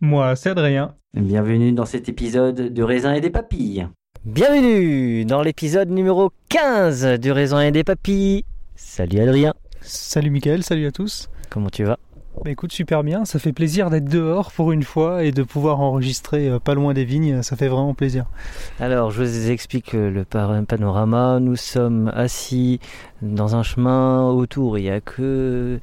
Moi, c'est Adrien. bienvenue dans cet épisode du raisin et des papilles. Bienvenue dans l'épisode numéro 15 du raisin et des papilles. Salut Adrien, Salut Mickaël, salut à tous. comment tu vas? Bah écoute, super bien, ça fait plaisir d'être dehors pour une fois et de pouvoir enregistrer euh, pas loin des vignes, ça fait vraiment plaisir. Alors, je vous explique euh, le panorama. Nous sommes assis dans un chemin autour. Il n'y a que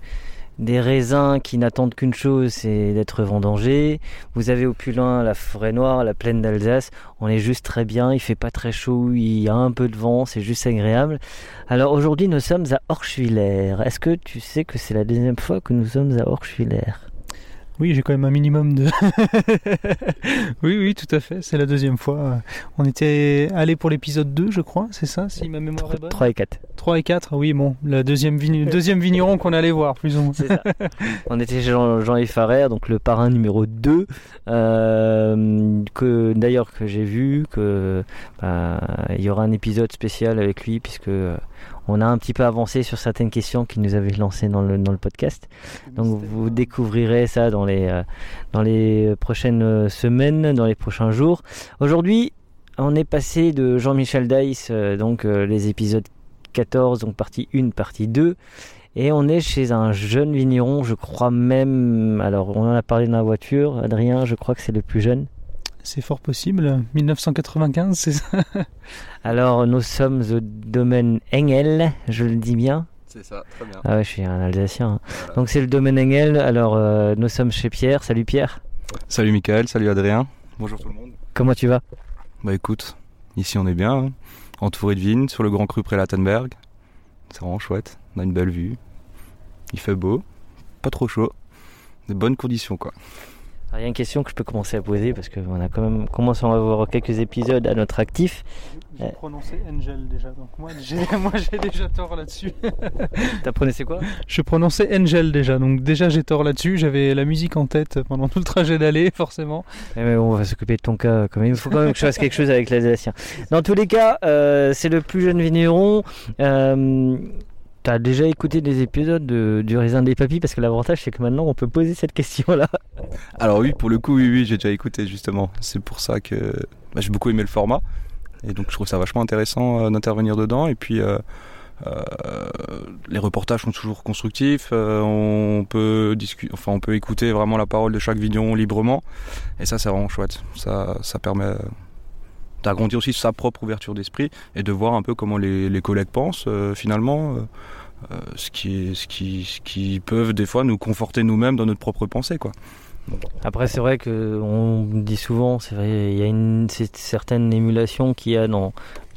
des raisins qui n'attendent qu'une chose, c'est d'être vendangés. Vous avez au plus loin la forêt noire, la plaine d'Alsace. On est juste très bien. Il fait pas très chaud. Il y a un peu de vent. C'est juste agréable. Alors aujourd'hui, nous sommes à Orschwiller. Est-ce que tu sais que c'est la deuxième fois que nous sommes à Orschwiller Oui, j'ai quand même un minimum de... oui, oui, tout à fait, c'est la deuxième fois. On était allé pour l'épisode 2, je crois, c'est ça, si ma mémoire est bonne 3 et 4. 3 et 4, oui, bon, la deuxième, vign- deuxième vigneron qu'on allait voir, plus ou moins. C'est ça. On était chez Jean- Jean-Yves Farrer, donc le parrain numéro 2, euh, que d'ailleurs que j'ai vu que bah, il y aura un épisode spécial avec lui puisque euh, on a un petit peu avancé sur certaines questions qu'il nous avait lancées dans le, dans le podcast. Donc vous découvrirez ça dans les, euh, dans les prochaines euh, semaines, dans les prochains jours. Aujourd'hui, on est passé de Jean-Michel Dice, euh, donc les épisodes 14, donc partie 1, partie 2. Et on est chez un jeune vigneron, je crois même. Alors, on en a parlé dans la voiture. Adrien, je crois que c'est le plus jeune. C'est fort possible, 1995, c'est ça Alors, nous sommes au domaine Engel, je le dis bien. C'est ça, très bien. Ah ouais, je suis un Alsacien. hein. Donc, c'est le domaine Engel. Alors, euh, nous sommes chez Pierre. Salut Pierre. Salut Michael, salut Adrien. Bonjour tout le monde. Comment tu vas? Bah écoute, ici on est bien, hein. entouré de vignes, sur le grand cru près Lattenberg. C'est vraiment chouette, on a une belle vue. Il fait beau, pas trop chaud, de bonnes conditions quoi. Alors, Il y a une question que je peux commencer à poser parce qu'on a quand même commencé à avoir quelques épisodes à notre actif. J'ai prononcé Angel déjà, donc moi j'ai, moi j'ai déjà tort là-dessus. T'as prononcé quoi? Je prononçais Angel déjà, donc déjà j'ai tort là-dessus. J'avais la musique en tête pendant tout le trajet d'aller, forcément. Eh, mais bon, on va s'occuper de ton cas quand même. Il faut quand même que je fasse quelque chose avec l'Alsacien. Dans tous les cas, euh, c'est le plus jeune vigneron. Euh, T'as déjà écouté des épisodes de- du raisin des papilles parce que l'avantage c'est que maintenant on peut poser cette question-là. Alors oui, pour le coup, oui, oui, j'ai déjà écouté justement. C'est pour ça que bah, j'ai beaucoup aimé le format. Et donc je trouve ça vachement intéressant euh, d'intervenir dedans. Et puis euh, euh, les reportages sont toujours constructifs. on peut discuter, enfin on peut écouter vraiment la parole de chaque vigneron librement. Et ça c'est vraiment chouette. Ça, ça permet d'agrandir aussi sa propre ouverture d'esprit et de voir un peu comment les, collègues pensent euh, finalement. euh, euh, ce qui, ce, qui, ce qui peuvent des fois nous conforter nous-mêmes dans notre propre pensée quoi. Après c'est vrai que on dit souvent, c'est vrai, il y a une certaine émulation qu'il y a dans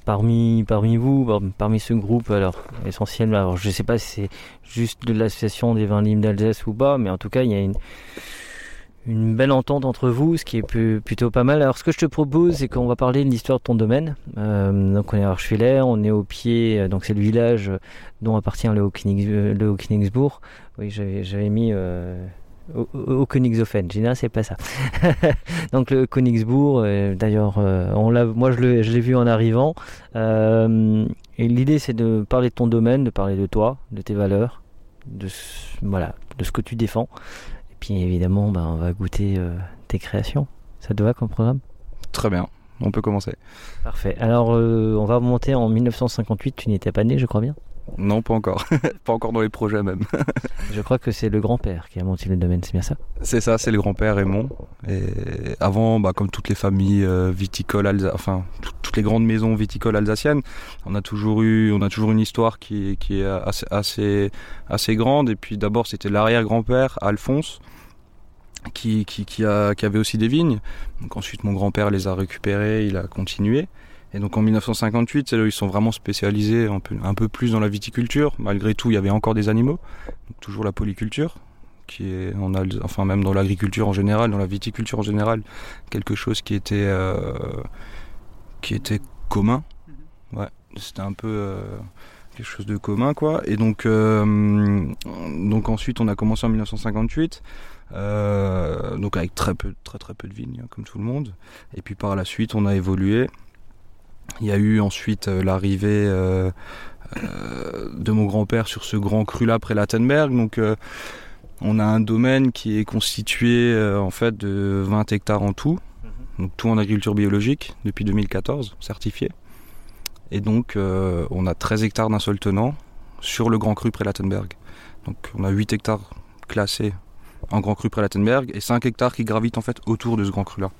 parmi parmi vous, par- parmi ce groupe. Alors essentiellement, alors je sais pas si c'est juste de l'association des vins libres d'Alsace ou pas, mais en tout cas il y a une une belle entente entre vous, ce qui est plutôt pas mal. Alors, ce que je te propose, c'est qu'on va parler de l'histoire de ton domaine. Euh, donc, on est à Archwiller, on est au pied, euh, donc c'est le village dont appartient le Haut-Königs- euh, Haut-Königsbourg. Oui, j'avais mis euh, au, au Königshofen. Non, c'est pas ça. donc, le Königsbourg, d'ailleurs, moi, je l'ai vu en arrivant. Et l'idée, c'est de parler de ton domaine, de parler de toi, de tes valeurs, de, voilà, de ce que tu défends. Et puis évidemment, bah, on va goûter euh, tes créations. Ça te va comme programme? Très bien, on peut commencer. Parfait. Alors, euh, on va remonter en 1958. Tu n'étais pas né, je crois bien? Non, pas encore. pas encore dans les projets même. Je crois que c'est le grand-père qui a monté le domaine, c'est bien ça? C'est ça, c'est le grand-père Raymond. Et avant, bah, comme toutes les familles euh, viticoles, enfin les grandes maisons viticoles alsaciennes, on a toujours eu, on a toujours une histoire qui, est- assez, assez, assez grande. Et puis d'abord, c'était l'arrière-grand-père Alphonse. Qui, qui, a, qui avait aussi des vignes. Donc ensuite, mon grand-père les a récupérés, il a continué. Et donc en 1958, c'est là où ils sont vraiment spécialisés un peu, un peu plus dans la viticulture. Malgré tout, il y avait encore des animaux. Toujours la polyculture qui est enfin même dans l'agriculture en général, dans la viticulture en général, quelque chose qui était euh, qui était commun. Ouais, c'était un peu euh, quelque chose de commun quoi. Et donc euh, donc ensuite on a commencé en 1958. euh, donc avec très peu, très très peu de vignes, hein, comme tout le monde. Et puis par la suite, on a évolué. Il y a eu ensuite l'arrivée de mon grand-père sur ce grand cru là près Lattenberg. Donc on a un domaine qui est constitué en fait de 20 hectares en tout, donc tout en agriculture biologique depuis 2014, certifié. Et donc euh, on a 13 hectares d'un seul tenant sur le grand cru près Lattenberg. Donc on a 8 hectares classés en grand cru près Lattenberg et 5 hectares qui gravitent en fait autour de ce grand cru là.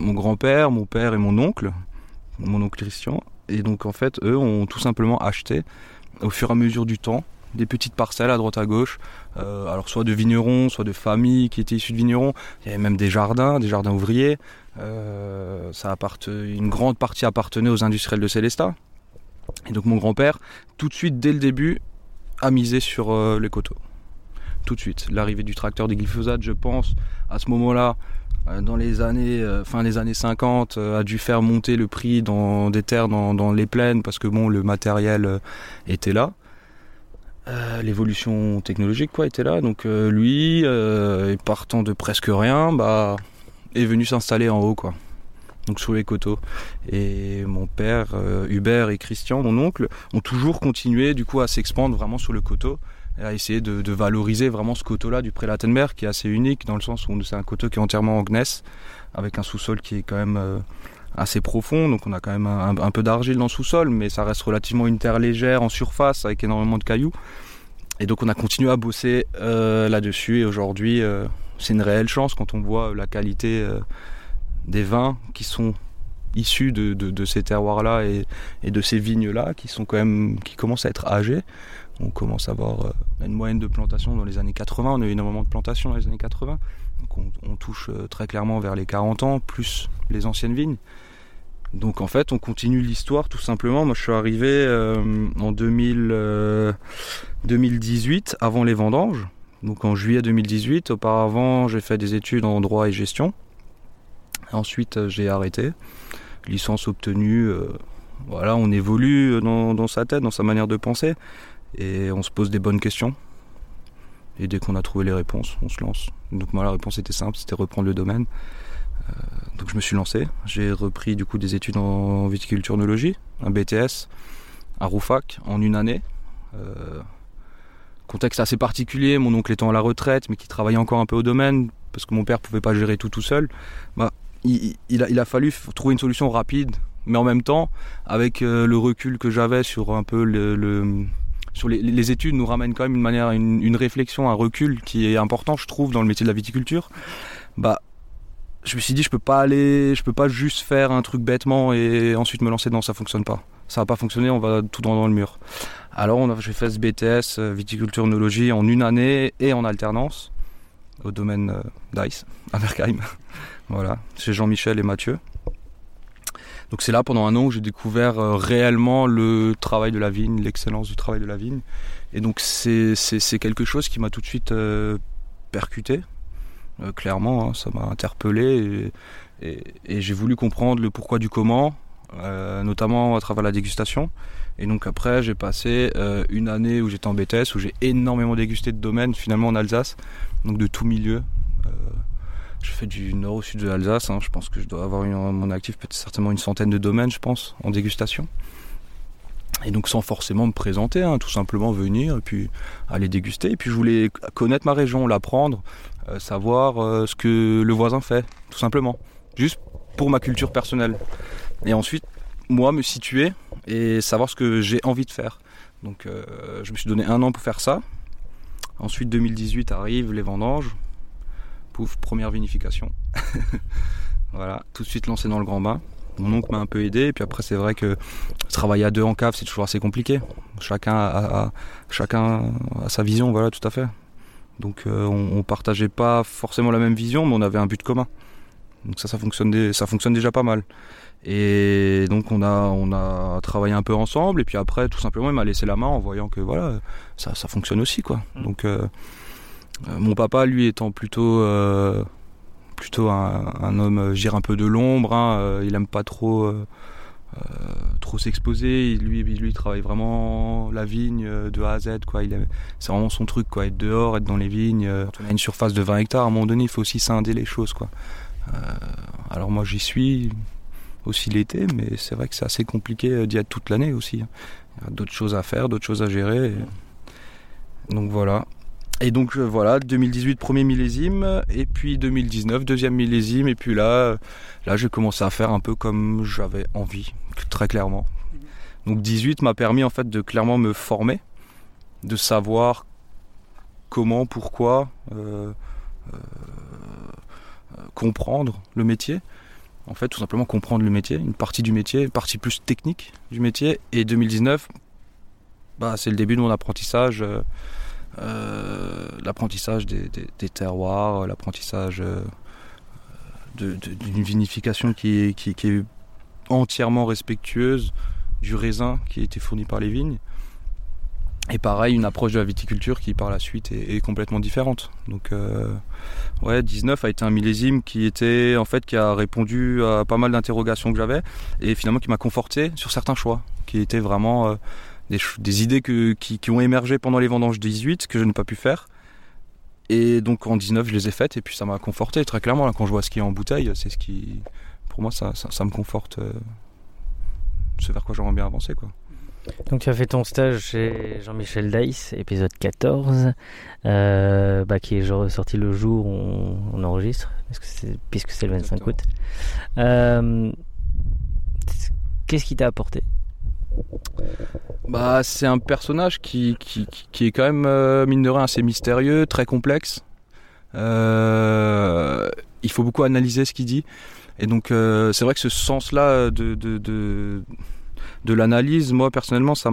mon grand-père, mon père et mon oncle, mon oncle Christian, et donc en fait eux ont tout simplement acheté au fur et à mesure du temps des petites parcelles à droite à gauche, euh, alors soit de vignerons, soit de familles qui étaient issues de vignerons. Il y avait même des jardins, des jardins ouvriers. Euh, ça une grande partie appartenait aux industriels de Célestat. Et donc mon grand-père, tout de suite dès le début, a misé sur euh, les coteaux. Tout de suite. L'arrivée du tracteur des glyphosate, je pense, à ce moment-là, dans les années, fin des années 50, euh, a dû faire monter le prix des terres dans, dans les plaines parce que bon, le matériel était là. Euh, l'évolution technologique quoi était là. Donc euh, lui euh, partant de presque rien bah est venu s'installer en haut quoi. Donc sur les coteaux. Et mon père Hubert et Christian mon oncle ont toujours continué du coup à s'expandre vraiment sur le coteau à essayer de, valoriser vraiment ce coteau là du Prélatenberg qui est assez unique dans le sens où c'est un coteau qui est entièrement en gneiss avec un sous-sol qui est quand même assez profond, donc on a quand même un, peu d'argile dans le sous-sol, mais ça reste relativement une terre légère en surface avec énormément de cailloux. Et donc on a continué à bosser euh, là-dessus et aujourd'hui euh, c'est une réelle chance quand on voit la qualité euh, des vins qui sont issus de, ces terroirs-là et, de ces vignes-là qui sont quand même qui commencent à être âgées. On commence à avoir euh, une moyenne de plantation dans les années 80, on a eu énormément de plantation dans les années 80. Donc on, touche euh, très clairement vers les 40 ans, plus les anciennes vignes. Donc en fait, on continue l'histoire tout simplement. Moi, je suis arrivé euh, en 2000, euh, 2018, avant les vendanges. Donc en juillet 2018. Auparavant, j'ai fait des études en droit et gestion. Ensuite, euh, j'ai arrêté. Licence obtenue. voilà, on évolue dans sa tête, dans sa manière de penser. Et on se pose des bonnes questions. Et dès qu'on a trouvé les réponses, on se lance. Donc moi, la réponse était simple, c'était reprendre le domaine. Euh, donc je me suis lancé. J'ai repris du coup des études en viticulturologie, un BTS à Roufac en une année. Euh, contexte assez particulier, mon oncle étant à la retraite, mais qui travaillait encore un peu au domaine, parce que mon père pouvait pas gérer tout tout seul. Bah, il, a, fallu trouver une solution rapide, mais en même temps, avec euh, le recul que j'avais sur un peu les, études, nous ramène quand même une manière, une, une réflexion, un recul qui est important, je trouve, dans le métier de la viticulture. Bah, je me suis dit, je peux pas aller, je peux pas juste faire un truc bêtement et ensuite me lancer dedans, ça fonctionne pas. Ça va pas fonctionner, on va tout droit dans le mur. Alors, j'ai fait ce BTS viticulture œnologie en une année et en alternance au domaine euh, d'Ice, à Berkheim. voilà, chez Jean-Michel et Mathieu. Donc c'est là pendant un an que j'ai découvert euh, réellement le travail de la vigne, l'excellence du travail de la vigne. Et donc c'est quelque chose qui m'a tout de suite euh, percuté, euh, clairement, hein, ça m'a interpellé et, j'ai voulu comprendre le pourquoi du comment, euh, notamment à travers la dégustation. Et donc après j'ai passé euh, une année où j'étais en BTS, où j'ai énormément dégusté de domaines finalement en Alsace, donc de tout milieu. Je fais du nord au sud de l'Alsace, hein, je pense que je dois avoir mon actif peut-être certainement une centaine de domaines je pense en dégustation. Et donc sans forcément me présenter, hein, tout simplement venir et puis aller déguster. Et puis je voulais connaître ma région, l'apprendre, euh, savoir euh, ce que le voisin fait, tout simplement. Juste pour ma culture personnelle. Et ensuite, moi, me situer et savoir ce que j'ai envie de faire. Donc euh, je me suis donné un an pour faire ça. Ensuite 2018 arrive, les vendanges. Pouf, première vinification. voilà, tout de suite lancé dans le grand bain. Mon oncle m'a un peu aidé, et puis après c'est vrai que travailler à deux en cave c'est toujours assez compliqué. Chacun a, chacun a sa vision, voilà, tout à fait. Donc euh, on, on, partageait pas forcément la même vision, mais on avait un but commun. Donc ça, ça fonctionne, ça fonctionne déjà pas mal. Et donc on a, on a travaillé un peu ensemble et puis après tout simplement il m'a laissé la main en voyant que voilà ça, ça fonctionne aussi quoi. Mmh. Donc euh, euh, mon papa lui étant plutôt euh, plutôt un, homme gire un peu de l'ombre, hein, euh, il aime pas trop euh, trop s'exposer. Lui lui travaille vraiment la vigne de A à Z quoi. Il c'est vraiment son truc quoi. Être dehors, être dans les vignes. On a une surface de 20 hectares à un moment donné il faut aussi scinder les choses alors moi j'y suis aussi l'été, mais c'est vrai que c'est assez compliqué euh, d'y être toute l'année aussi. Hein. Il y a d'autres choses à faire, d'autres choses à gérer. Donc voilà. Et donc euh, voilà, 2018 premier millésime, et puis 2019 deuxième millésime, et puis là, là j'ai commencé à faire un peu comme j'avais envie, très clairement. Donc 18 m'a permis en fait de clairement me former, de savoir comment, pourquoi, euh, euh, comprendre le métier en fait, tout simplement comprendre le métier, une partie du métier, une partie plus technique du métier. Et 2019, bah, c'est le début de mon apprentissage, euh, euh, l'apprentissage des, terroirs, l'apprentissage euh, d'une vinification qui est, entièrement respectueuse du raisin qui a été fourni par les vignes. Et pareil, une approche de la viticulture qui par la suite est, complètement différente. Donc euh, ouais, 19 a été un millésime qui était en fait qui a répondu à pas mal d'interrogations que j'avais et finalement qui m'a conforté sur certains choix, qui étaient vraiment euh, des, des, idées que, qui, qui, ont émergé pendant les vendanges 18 que je n'ai pas pu faire. Et donc en 19 je les ai faites et puis ça m'a conforté très clairement là, quand je vois ce qui est en bouteille, c'est ce qui pour moi ça, ça, ça me conforte euh, ce vers quoi j'aimerais bien avancer quoi. Donc tu as fait ton stage chez Jean-Michel Dice, épisode 14, euh, bah, qui est sorti le jour où on, on enregistre, puisque c'est le 25 Exactement. août. Euh, Qu'est-ce qui t'a apporté? Bah, C'est un personnage qui, est quand même, euh, mine de rien, assez mystérieux, très complexe. Euh, il faut beaucoup analyser ce qu'il dit. Et donc euh, c'est vrai que ce sens-là de, l'analyse, moi personnellement, ça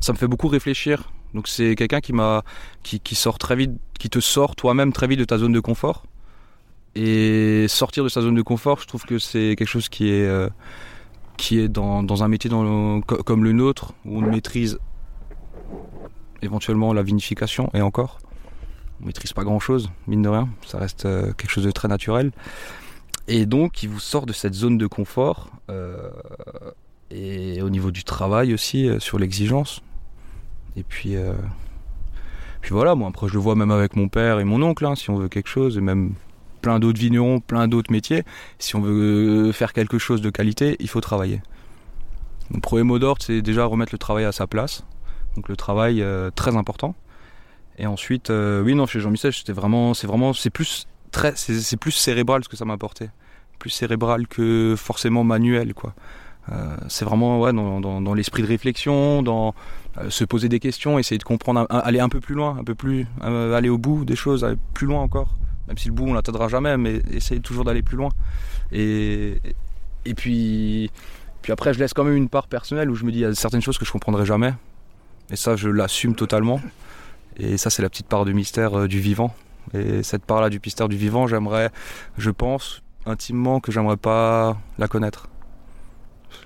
ça me fait beaucoup réfléchir. Donc c'est quelqu'un qui qui te sort toi-même très vite de ta zone de confort. Et sortir de sa zone de confort, je trouve que c'est quelque chose qui est, euh, qui est dans, un métier comme le nôtre où on maîtrise éventuellement la vinification et encore. On maîtrise pas grand-chose, mine de rien. Ça reste euh, quelque chose de très naturel. Et donc, il vous sort de cette zone de confort. Euh, et au niveau du travail aussi, euh, sur l'exigence. Et puis, puis voilà, moi après je le vois même avec mon père et mon oncle, hein, si on veut quelque chose, et même plein d'autres vignerons, plein d'autres métiers. Si on veut faire quelque chose de qualité, il faut travailler. Mon premier mot d'ordre, c'est déjà remettre le travail à sa place. Donc le travail, euh, très important. Et ensuite, euh, oui, non, chez Jean-Michel, c'était vraiment, c'est vraiment, c'est plus très, c'est plus cérébral ce que ça m'a apporté. Plus cérébral que forcément manuel, quoi. Euh, c'est vraiment ouais, dans, dans, dans l'esprit de réflexion, dans euh, se poser des questions, essayer de comprendre, aller un peu plus loin, un peu plus, euh, aller au bout des choses, aller plus loin encore. Même si le bout on l'atteindra jamais, mais essayer toujours d'aller plus loin. Et, puis, puis après, je laisse quand même une part personnelle où je me dis il y a certaines choses que je comprendrai jamais. Et ça, je l'assume totalement. Et ça, c'est la petite part du mystère euh, du vivant. Et cette part-là du mystère du vivant, j'aimerais, je pense intimement que j'aimerais pas la connaître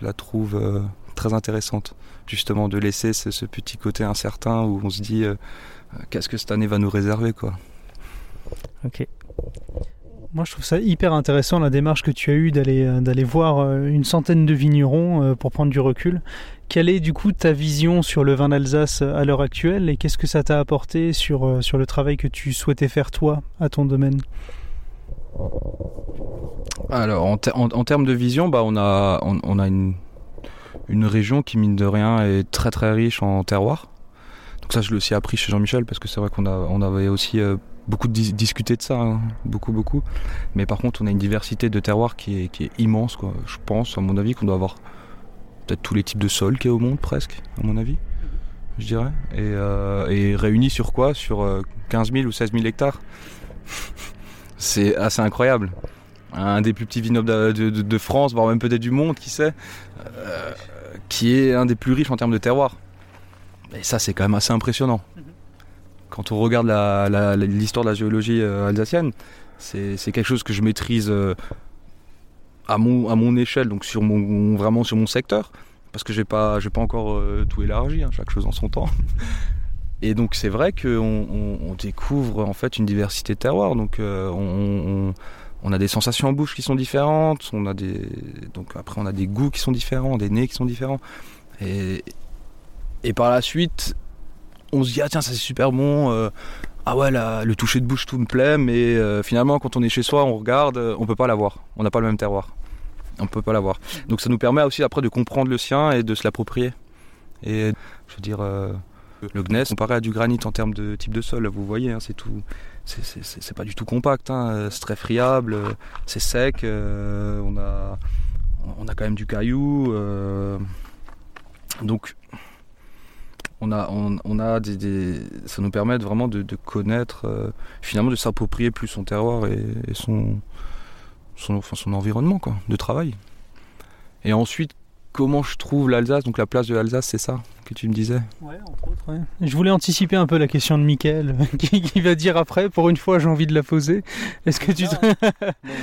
je la trouve euh, très intéressante, justement, de laisser ce, ce, petit côté incertain où on se dit euh, qu'est-ce que cette année va nous réserver, quoi. Ok. Moi, je trouve ça hyper intéressant la démarche que tu as eue d'aller euh, d'aller voir une centaine de vignerons pour prendre du recul. Quelle est du coup ta vision sur le vin d'Alsace à l'heure actuelle et qu'est-ce que ça t'a apporté sur, sur le travail que tu souhaitais faire toi à ton domaine? Alors, en, ter en, en, termes de vision, bah, on a, on, on, a une, une région qui, mine de rien, est très très riche en terroir. Donc ça, je l'ai aussi appris chez Jean-Michel, parce que c'est vrai qu'on on avait aussi euh, beaucoup dis discuté de ça, hein, beaucoup, beaucoup. Mais par contre, on a une diversité de terroirs qui est, immense. Je pense, à mon avis, qu'on doit avoir peut-être tous les types de sols qu'il y a au monde presque, à mon avis, je dirais. Et, euh, réunis sur quoi? Sur euh, 15 000 ou 16 000 hectares. C'est assez incroyable. Un des plus petits vignobles de, France, voire même peut-être du monde, qui sait, euh, qui est un des plus riches en termes de terroir. Et ça, c'est quand même assez impressionnant. Quand on regarde l'histoire de la géologie euh, alsacienne, c'est quelque chose que je maîtrise euh, à, mon, échelle, donc sur mon, vraiment sur mon secteur, parce que j'ai pas, j'ai pas encore euh, tout élargi, hein, chaque chose en son temps. Et donc c'est vrai qu'on on, on découvre en fait une diversité de terroirs. Donc on, a des sensations en bouche qui sont différentes. On a des donc après on a des goûts qui sont différents, des nez qui sont différents. Et par la suite, on se dit ah tiens ça c'est super bon. euh, ah ouais le toucher de bouche tout me plaît. Mais euh, finalement quand on est chez soi, on regarde, euh, on peut pas l'avoir. On n'a pas le même terroir. On peut pas l'avoir. Donc ça nous permet aussi après de comprendre le sien et de se l'approprier. Et je veux dire. le gneiss, comparé à du granit en termes de type de sol, vous voyez, hein, c'est tout, c'est- pas du tout compact, hein, c'est très friable, c'est sec, on a, on a quand même du caillou, donc on a, des, ça nous permet vraiment de, connaître, euh, finalement de s'approprier plus son terroir et, son, son environnement quoi, de travail. Et ensuite, comment je trouve l'Alsace Donc la place de l'Alsace, c'est ça que tu me disais? Ouais, entre autres, ouais. Je voulais anticiper un peu la question de Mickaël, qui, qui va dire après. Pour une fois, j'ai envie de la poser. Est-ce que tu. te-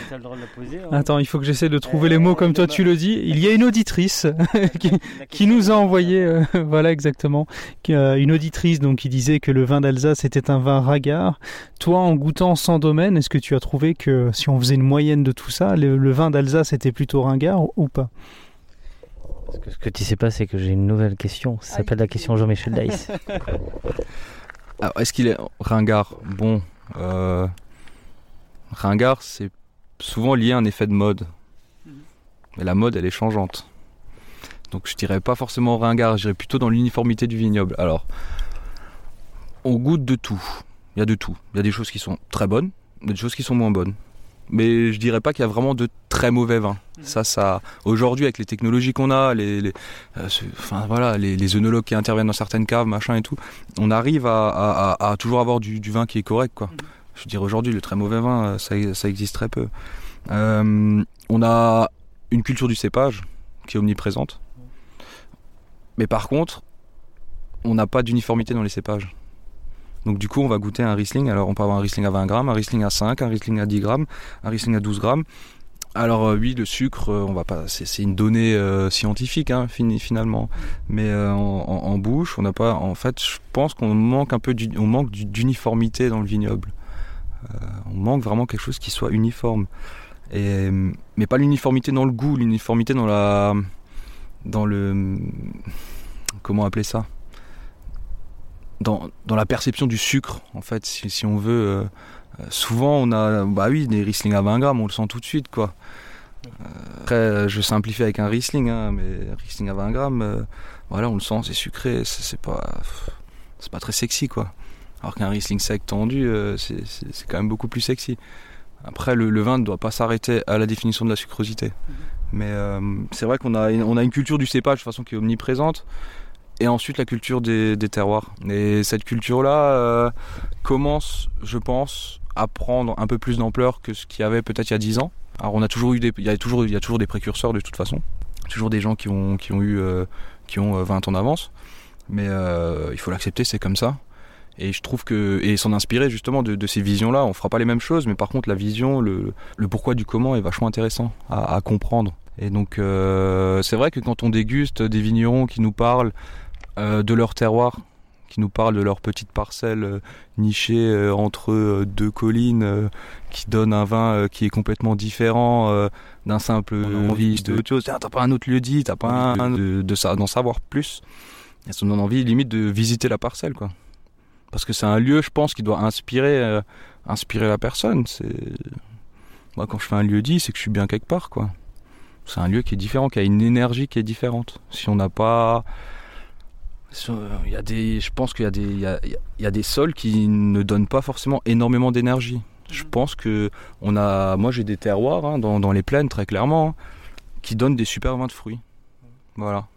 t'as le droit de la poser. hein. Attends, il faut que j'essaie de trouver Euh, les mots comme toi tu le dis. Il y a une auditrice qui, qui nous a envoyé, euh, voilà exactement, qui, euh, une auditrice donc qui disait que le vin d'Alsace était un vin ragard. Toi, en goûtant sans domaine, est-ce que tu as trouvé que si on faisait une moyenne de tout ça, le, le vin d'Alsace était plutôt ringard ou pas? Parce que ce que tu sais pas, c'est que j'ai une nouvelle question. Ça s'appelle la question Jean-Michel Dice. Alors, est-ce qu'il est ringard? Bon, euh, ringard, c'est souvent lié à un effet de mode. Mais la mode, elle est changeante. Donc, je dirais pas forcément ringard, je dirais plutôt dans l'uniformité du vignoble. Alors, on goûte de tout. Il y a de tout. Il y a des choses qui sont très bonnes, il y a des choses qui sont moins bonnes. Mais je dirais pas qu'il y a vraiment de très mauvais vins. Ça, ça. Aujourd'hui, avec les technologies qu'on a, les, les- euh, enfin voilà, les, les œnologues qui interviennent dans certaines caves, machin et tout, on arrive à, à- à- à toujours avoir du, du vin qui est correct, quoi. Je veux dire, aujourd'hui, le très mauvais vin, euh, ça, ça existe très peu. Euh, on a une culture du cépage qui est omniprésente. Mais par contre, on n'a pas d'uniformité dans les cépages. Donc du coup, on va goûter un Riesling. Alors on peut avoir un Riesling à 20 grammes, un Riesling à 5, un Riesling à 10 grammes, un Riesling à 12 grammes. Alors euh, oui, le sucre, euh, on va pas, c'est, une donnée euh, scientifique hein, finalement. Mais en, bouche, on n'a pas. En fait, je pense qu'on manque un peu, on manque du- d'uniformité dans le vignoble. On manque vraiment quelque chose qui soit uniforme. Mais pas l'uniformité dans le goût, l'uniformité dans la, dans le, comment appeler ça? Dans, la perception du sucre, en fait, si on veut. Souvent, on a, bah oui, des Riesling à 20 grammes, on le sent tout de suite, quoi. Euh, après, euh, je simplifie avec un Riesling, hein, mais Riesling à 20 grammes, euh, voilà, on le sent, c'est sucré, c'est pas, pas très sexy, quoi. Alors qu'un Riesling sec tendu, c'est quand même beaucoup plus sexy. Après, le, vin ne doit pas s'arrêter à la définition de la sucrosité. Mais c'est vrai qu'on a, on a une culture du cépage de façon qui est omniprésente. Et ensuite la culture des, terroirs. Et cette culture-là commence, je pense, à prendre un peu plus d'ampleur que ce qu'il y avait peut-être il y a 10 ans. Alors on a toujours eu des, il y a toujours, il y a toujours des précurseurs de toute façon. Toujours des gens qui ont, qui ont eu, euh, qui ont euh, 20 ans d'avance. Mais euh, il faut l'accepter, c'est comme ça. Et je trouve que et s'en inspirer justement de, ces visions-là, on fera pas les mêmes choses, mais par contre la vision, le, pourquoi du comment est vachement intéressant à, comprendre. Et donc euh, c'est vrai que quand on déguste des vignerons qui nous parlent euh, de leur terroir, qui nous parlent de leur petite parcelle euh, nichée euh, entre euh, deux collines, qui donne un vin qui est complètement différent d'un simple envie de chose. Ah, T'as pas un autre lieu dit, t'as pas un, de, de ça, d'en savoir plus. Et ça donne envie limite de visiter la parcelle, quoi. Parce que c'est un lieu, je pense, qui doit inspirer, euh, inspirer la personne. C'est moi quand je fais un lieu dit, c'est que je suis bien quelque part, quoi. C'est un lieu qui est différent, qui a une énergie qui est différente. Si on n'a pas il y a des, je pense qu'il y a des, il y a, il y a des sols qui ne donnent pas forcément énormément d'énergie. Je pense que on a, moi j'ai des terroirs hein, dans, dans les plaines très clairement hein, qui donnent des super vins de fruits. Voilà.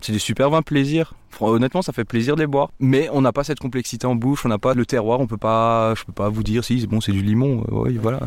C'est des super vins plaisir. Honnêtement, ça fait plaisir de les boire. Mais on n'a pas cette complexité en bouche, on n'a pas le terroir, on peut pas, je peux pas vous dire si c'est bon, c'est du limon, euh, oui, voilà.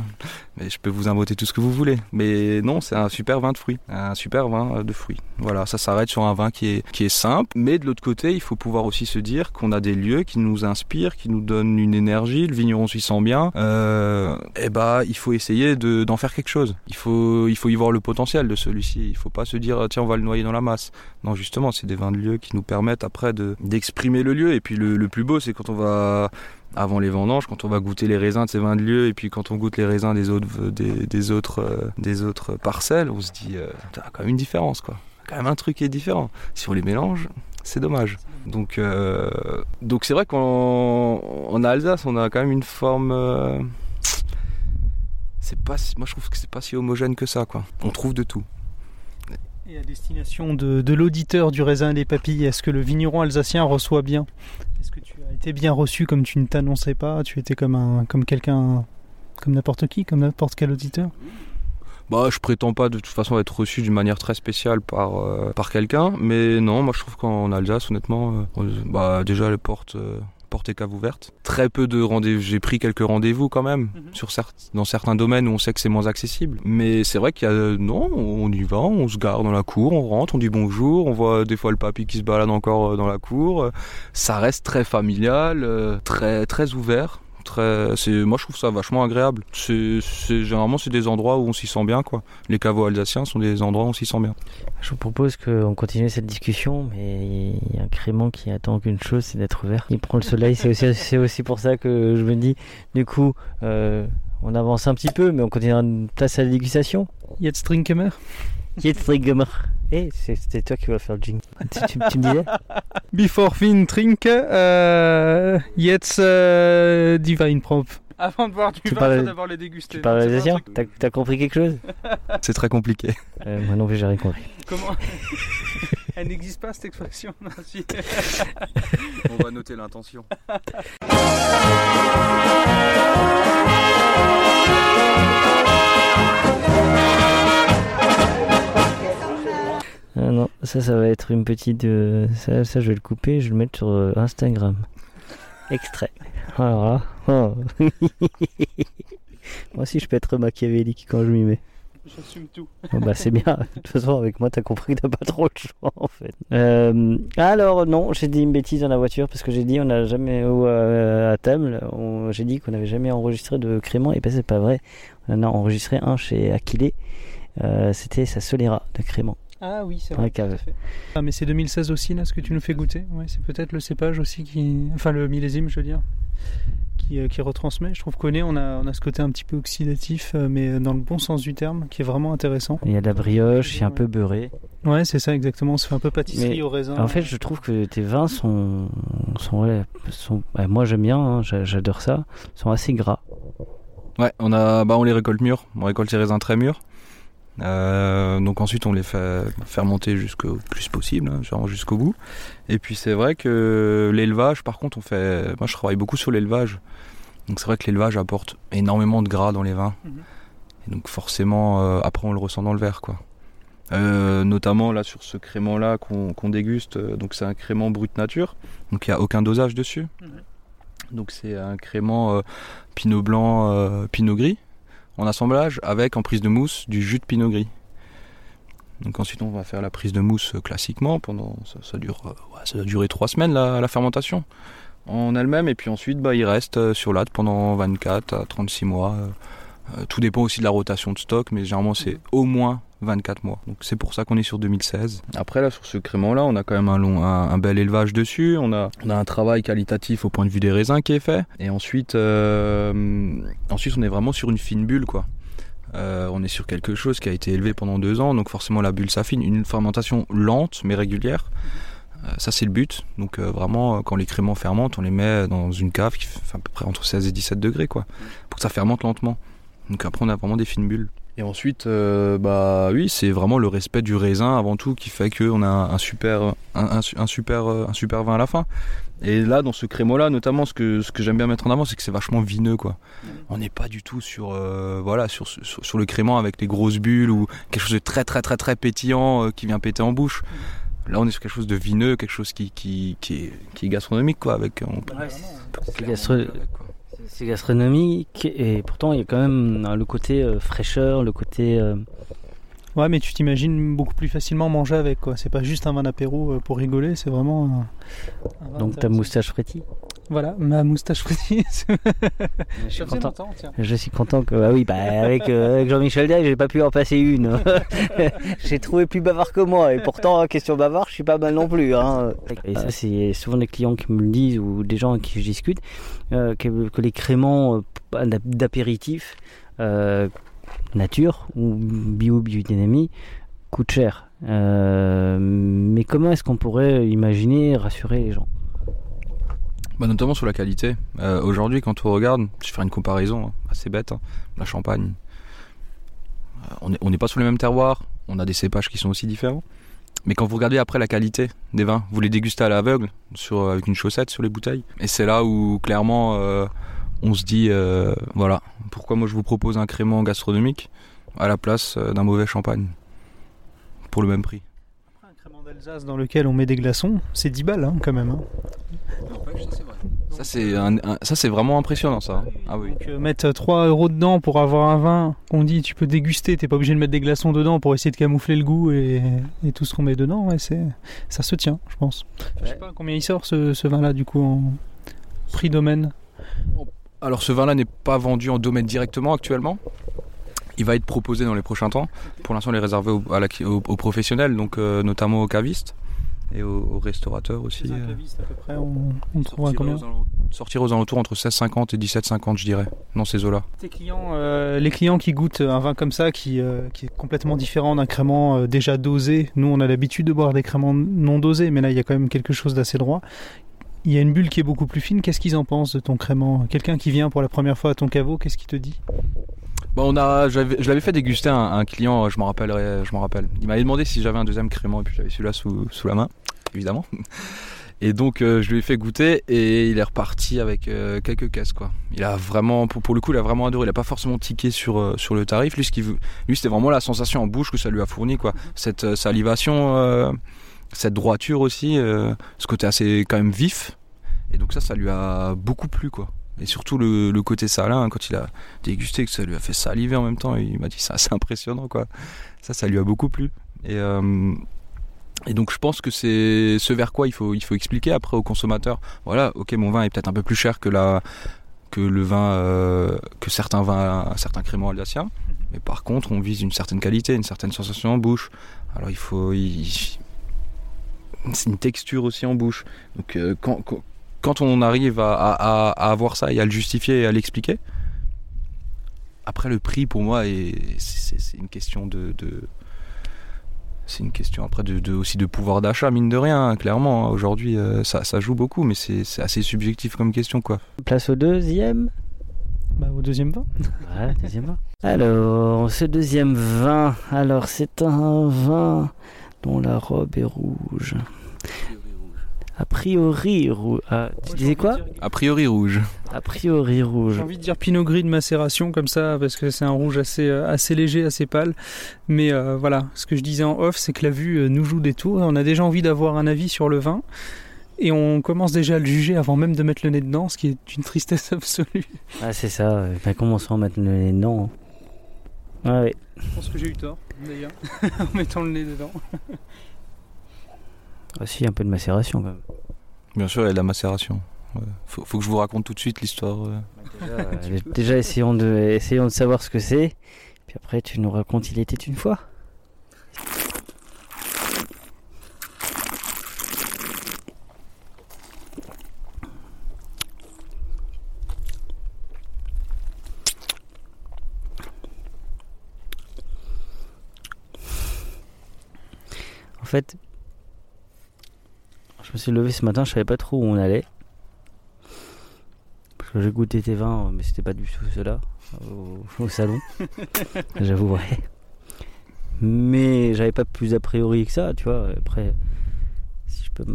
Mais je peux vous inventer tout ce que vous voulez. Mais non, c'est un super vin de fruits, un super vin de fruits. Voilà, ça s'arrête sur un vin qui est, qui est simple. Mais de l'autre côté, il faut pouvoir aussi se dire qu'on a des lieux qui nous inspirent, qui nous donnent une énergie. Le vigneron s'y sent bien. Euh, et bah, il faut essayer de- d'en faire quelque chose. Il faut, il faut y voir le potentiel de celui-ci. Il faut pas se dire tiens, on va le noyer dans la masse. Non, justement, c'est des vins de lieu qui nous permettent après de d'exprimer le lieu. Et puis le, plus beau, c'est quand on va avant les vendanges, quand on va goûter les raisins de ces vins de lieu, et puis quand on goûte les raisins des autres des, des autres euh, des autres parcelles, on se dit euh, Putain, quand même une différence quoi. Quand même un truc est différent. Si on les mélange, c'est dommage. Donc euh, donc c'est vrai qu'en en Alsace, on a quand même une forme. euh, c'est pas moi je trouve que c'est pas si homogène que ça quoi. On trouve de tout. À destination de, l'auditeur du raisin et des papilles, est-ce que le vigneron alsacien reçoit bien? Est-ce que tu as été bien reçu comme tu ne t'annonçais pas? Tu étais comme un comme quelqu'un comme n'importe qui, comme n'importe quel auditeur? Bah, je prétends pas de toute façon être reçu d'une manière très spéciale par, euh, par quelqu'un, mais non, moi je trouve qu'en Alsace, honnêtement, euh, bah, déjà les portes, euh, portes et caves ouvertes. Très peu de rendez-vous, j'ai pris quelques rendez-vous quand même, sur certes, dans certains domaines où on sait que c'est moins accessible. Mais c'est vrai qu'il y a, non, on y va, on se gare dans la cour, on rentre, on dit bonjour, on voit des fois le papy qui se balade encore euh, dans la cour. Ça reste très familial, euh, très, très ouvert. Très, c'est, moi je trouve ça vachement agréable. C'est, c'est, généralement c'est des endroits où on s'y sent bien quoi. Les caveaux alsaciens sont des endroits où on s'y sent bien. Je vous propose qu'on continue cette discussion, mais il y a un crément qui attend qu'une chose, c'est d'être ouvert. Il prend le soleil, c'est aussi, c'est aussi pour ça que je me dis, du coup, euh, on avance un petit peu, mais on continuera une place à la dégustation. Jetzt trinken wir Jetzt trinken wir. Eh, c'est- c'était toi qui vas faire le jingle. Tu, tu- tu me disais Before wir trinken, euh, jetzt äh, die Weinprobe. Avant de boire du Tu vin, parles- faut d'abord les déguster. Tu parles truc- T'as compris quelque chose C'est très compliqué. euh, Moi non plus, j'ai rien compris. Comment Elle n'existe pas cette expression non, si. on va noter l'intention. Ah non, ça, ça va être une petite. euh, ça, ça, je vais le couper, je vais le mettre sur euh, Instagram. Extrait. Alors là. oh. moi aussi, je peux être machiavélique quand je m'y mets. J'assume tout. Bon, bah, c'est bien. De toute façon, avec moi, t'as compris que t'as pas trop le choix en fait. Euh, alors, non, j'ai dit une bêtise dans la voiture parce que j'ai dit on n'a jamais. Ou euh, à table, on- j'ai dit qu'on n'avait jamais enregistré de crément et ben, c'est pas vrai. On en a enregistré un chez Aquilé. Euh, C'était sa Solera de crément. Ah oui, c'est vrai. tout à cave. fait. Ah, mais c'est 2016 aussi, là, ce que tu nous fais goûter? Ouais, c'est peut-être le cépage aussi qui. Enfin, le millésime, je veux dire. Qui, euh, qui retransmet. Je trouve qu'on est, on a, on a ce côté un petit peu oxydatif, euh, mais dans le bon sens du terme, qui est vraiment intéressant. Il y a de la brioche, il y a un peu beurré. Ouais, c'est ça, exactement. Ça fait un peu pâtisserie Mais, au raisin. En fait, je trouve que tes vins sont. sont, ouais, moi, j'aime bien, hein, j'a- j'adore ça. sont assez gras. Ouais, on a, bah on les récolte mûrs. On récolte les raisins très mûrs. Euh, donc ensuite on les fait fermenter jusqu'au plus possible, hein, genre jusqu'au bout. Et puis c'est vrai que l'élevage, par contre, on fait. Moi je travaille beaucoup sur l'élevage. Donc c'est vrai que l'élevage apporte énormément de gras dans les vins. Mhm. Et donc forcément, euh, après on le ressent dans le verre, quoi. Euh, notamment là sur ce crément là qu'on déguste, donc c'est un crément brut nature, donc il n'y a aucun dosage dessus. Mhm. Donc c'est un crément pinot blanc, pinot gris en assemblage avec en prise de mousse du jus de pinot gris. Donc ensuite on va faire la prise de mousse euh, classiquement pendant ça, ça dure euh, ouais, ça va durer trois semaines la, la fermentation en elle-même et puis ensuite bah, il reste euh, sur latte pendant 24 à 36 mois. euh, tout dépend aussi de la rotation de stock mais généralement c'est au moins 24 mois. Donc c'est pour ça qu'on est sur 2016. Après là sur ce crément là on a quand même un long un, bel élevage dessus. On a on a un travail qualitatif au point de vue des raisins qui est fait. Et ensuite euh, ensuite on est vraiment sur une fine bulle quoi. Euh, on est sur quelque chose qui a été élevé pendant deux ans, donc forcément la bulle s'affine. Une fermentation lente mais régulière. Euh, ça c'est le but. Donc vraiment quand les créments fermentent, on les met dans une cave qui fait à peu près entre 16 et 17 degrés quoi, pour que ça fermente lentement. Donc après on a vraiment des fines bulles. Et ensuite, euh, bah oui, c'est vraiment le respect du raisin avant tout qui fait qu'on a un, super, un, un su- un super, euh, un super vin à la fin. Et là, dans ce crémeau-là, notamment, ce que, ce que j'aime bien mettre en avant, c'est que c'est vachement vineux, quoi. On n'est pas du tout sur, euh, voilà, sur, sur, sur le crément avec les grosses bulles ou quelque chose de très, très, très, très pétillant euh, qui vient péter en bouche. Là, on est sur quelque chose de vineux, quelque chose qui, qui, qui, est, qui est gastronomique, quoi. Avec, on peut- Ouais, c'est clairement gastro- manger avec, quoi. C'est gastronomique et pourtant il y a quand même euh, le côté euh, fraîcheur, le côté. Ouais, mais tu t'imagines beaucoup plus facilement manger avec quoi. C'est pas juste un vin apéro euh, pour rigoler, c'est vraiment. un- un vin donc ta moustache frétille. Voilà, ma moustache frétille. Je suis content. Je suis content que. Ah oui, bah avec, euh, avec Jean-Michel Day, j'ai pas pu en passer une. j'ai trouvé plus bavard que moi et pourtant, question bavard, je suis pas mal non plus. Hein. Et ça, c'est souvent des clients qui me le disent ou des gens avec qui je discute euh, que, que les créments euh, d'ap- d'apéritif euh, nature ou bio biodynamie coûtent cher. Euh, mais comment est-ce qu'on pourrait imaginer rassurer les gens? Bah, notamment sur la qualité. Euh, Aujourd'hui, quand on regarde, je vais faire une comparaison hein, assez bête. hein. La Champagne, euh, on n'est pas sur les mêmes terroirs, on a des cépages qui sont aussi différents. Mais quand vous regardez après la qualité des vins, vous les dégustez à l'aveugle, avec une chaussette sur les bouteilles. Et c'est là où clairement on se dit, euh, voilà, pourquoi moi je vous propose un crément gastronomique à la place euh, d'un mauvais champagne pour le même prix. Un crément d'Alsace dans lequel on met des glaçons, c'est 10 balles hein, quand même. hein. Ça c'est un- un- ça c'est vraiment impressionnant ça. Ah oui. Donc, euh, mettre 3 euros dedans pour avoir un vin qu'on dit tu peux déguster, t'es pas obligé de mettre des glaçons dedans pour essayer de camoufler le goût et, et tout ce qu'on met dedans, ouais, c'est, ça se tient, je pense. Je sais pas combien il sort ce, ce vin-là du coup en prix domaine. Alors ce vin-là n'est pas vendu en domaine directement actuellement. Il va être proposé dans les prochains temps. Pour l'instant, il est réservé aux, à la- aux- aux professionnels, donc euh, notamment aux cavistes et aux, aux restaurateurs aussi. Un euh. à peu près, on, Sortir combien aux, alentours, sortir aux alentours entre 16,50 et 17,50 je dirais, dans ces eaux-là. Clients, euh, les clients qui goûtent un vin comme ça, qui, euh, qui est complètement différent d'un crément euh, déjà dosé, nous on a l'habitude de boire des créments non dosés, mais là il y a quand même quelque chose d'assez droit. Il y a une bulle qui est beaucoup plus fine, qu'est-ce qu'ils en pensent de ton crément? Quelqu'un qui vient pour la première fois à ton caveau, qu'est-ce qu'il te dit? Bon, on a, je l'avais fait déguster à un, client, je m'en rappellerai, je m'en rappelle. Il m'avait demandé si j'avais un deuxième crément et puis j'avais celui-là sous, sous la main, évidemment. Et donc euh, je lui ai fait goûter et il est reparti avec euh, quelques caisses quoi. Il a vraiment, pour, pour le coup, il a vraiment adoré. Il a pas forcément tiqué sur euh, sur le tarif. Lui, ce veut- lui, c'était vraiment la sensation en bouche que ça lui a fourni quoi. Cette salivation, cette droiture aussi, euh, ce côté assez quand même vif. Et donc ça, ça lui a beaucoup plu quoi. Et surtout le, le côté salin quand il a dégusté que ça lui a fait saliver en même temps. Il m'a dit ça, c'est impressionnant quoi. Ça, ça lui a beaucoup plu. Et euh, et donc je pense que c'est ce vers quoi il faut, il faut expliquer après aux consommateurs. Voilà, ok, mon vin est peut-être un peu plus cher que la que le vin euh, que certains vins, certains créments alsaciens. Mais par contre, on vise une certaine qualité, une certaine sensation en bouche. Alors il faut, il- c'est une texture aussi en bouche. Donc euh, quand, quand on arrive à, à- à- à avoir ça et à le justifier et à l'expliquer, après le prix pour moi est c'est c'est une question de, de- c'est une question après de, de- aussi de pouvoir d'achat mine de rien hein, clairement hein. aujourd'hui euh, ça, ça joue beaucoup mais c'est c'est assez subjectif comme question quoi Place au deuxième bah, Au deuxième vin Ouais, deuxième vin. Alors, ce deuxième vin, alors c'est un vin dont la robe est rouge. A priori rouge. Ah, tu disais quoi? a priori rouge A priori rouge. J'ai envie de dire Pinot Gris de macération comme ça parce que c'est un rouge assez, euh, assez léger, assez pâle. Mais euh, voilà, ce que je disais en off, c'est que la vue euh, nous joue des tours. On a déjà envie d'avoir un avis sur le vin et on commence déjà à le juger avant même de mettre le nez dedans, ce qui est une tristesse absolue. Ah, c'est ça. Ben, commençons à mettre le nez dedans. hein. Ah oui. Je pense que j'ai eu tort d'ailleurs en mettant le nez dedans. Aussi un peu de macération quand même. bien sûr il y a de la macération Ouais. faut, faut que je vous raconte tout de suite l'histoire euh. Déjà, euh, déjà, essayons, de, essayons de savoir ce que c'est. Puis après, tu nous racontes Il était une fois. Fait, je me suis levé ce matin, je savais pas trop où on allait. Parce que j'ai goûté tes vins, mais c'était pas du tout cela au, au salon. J'avouerai. Mais j'avais pas plus a priori que ça, tu vois. Après, si je peux.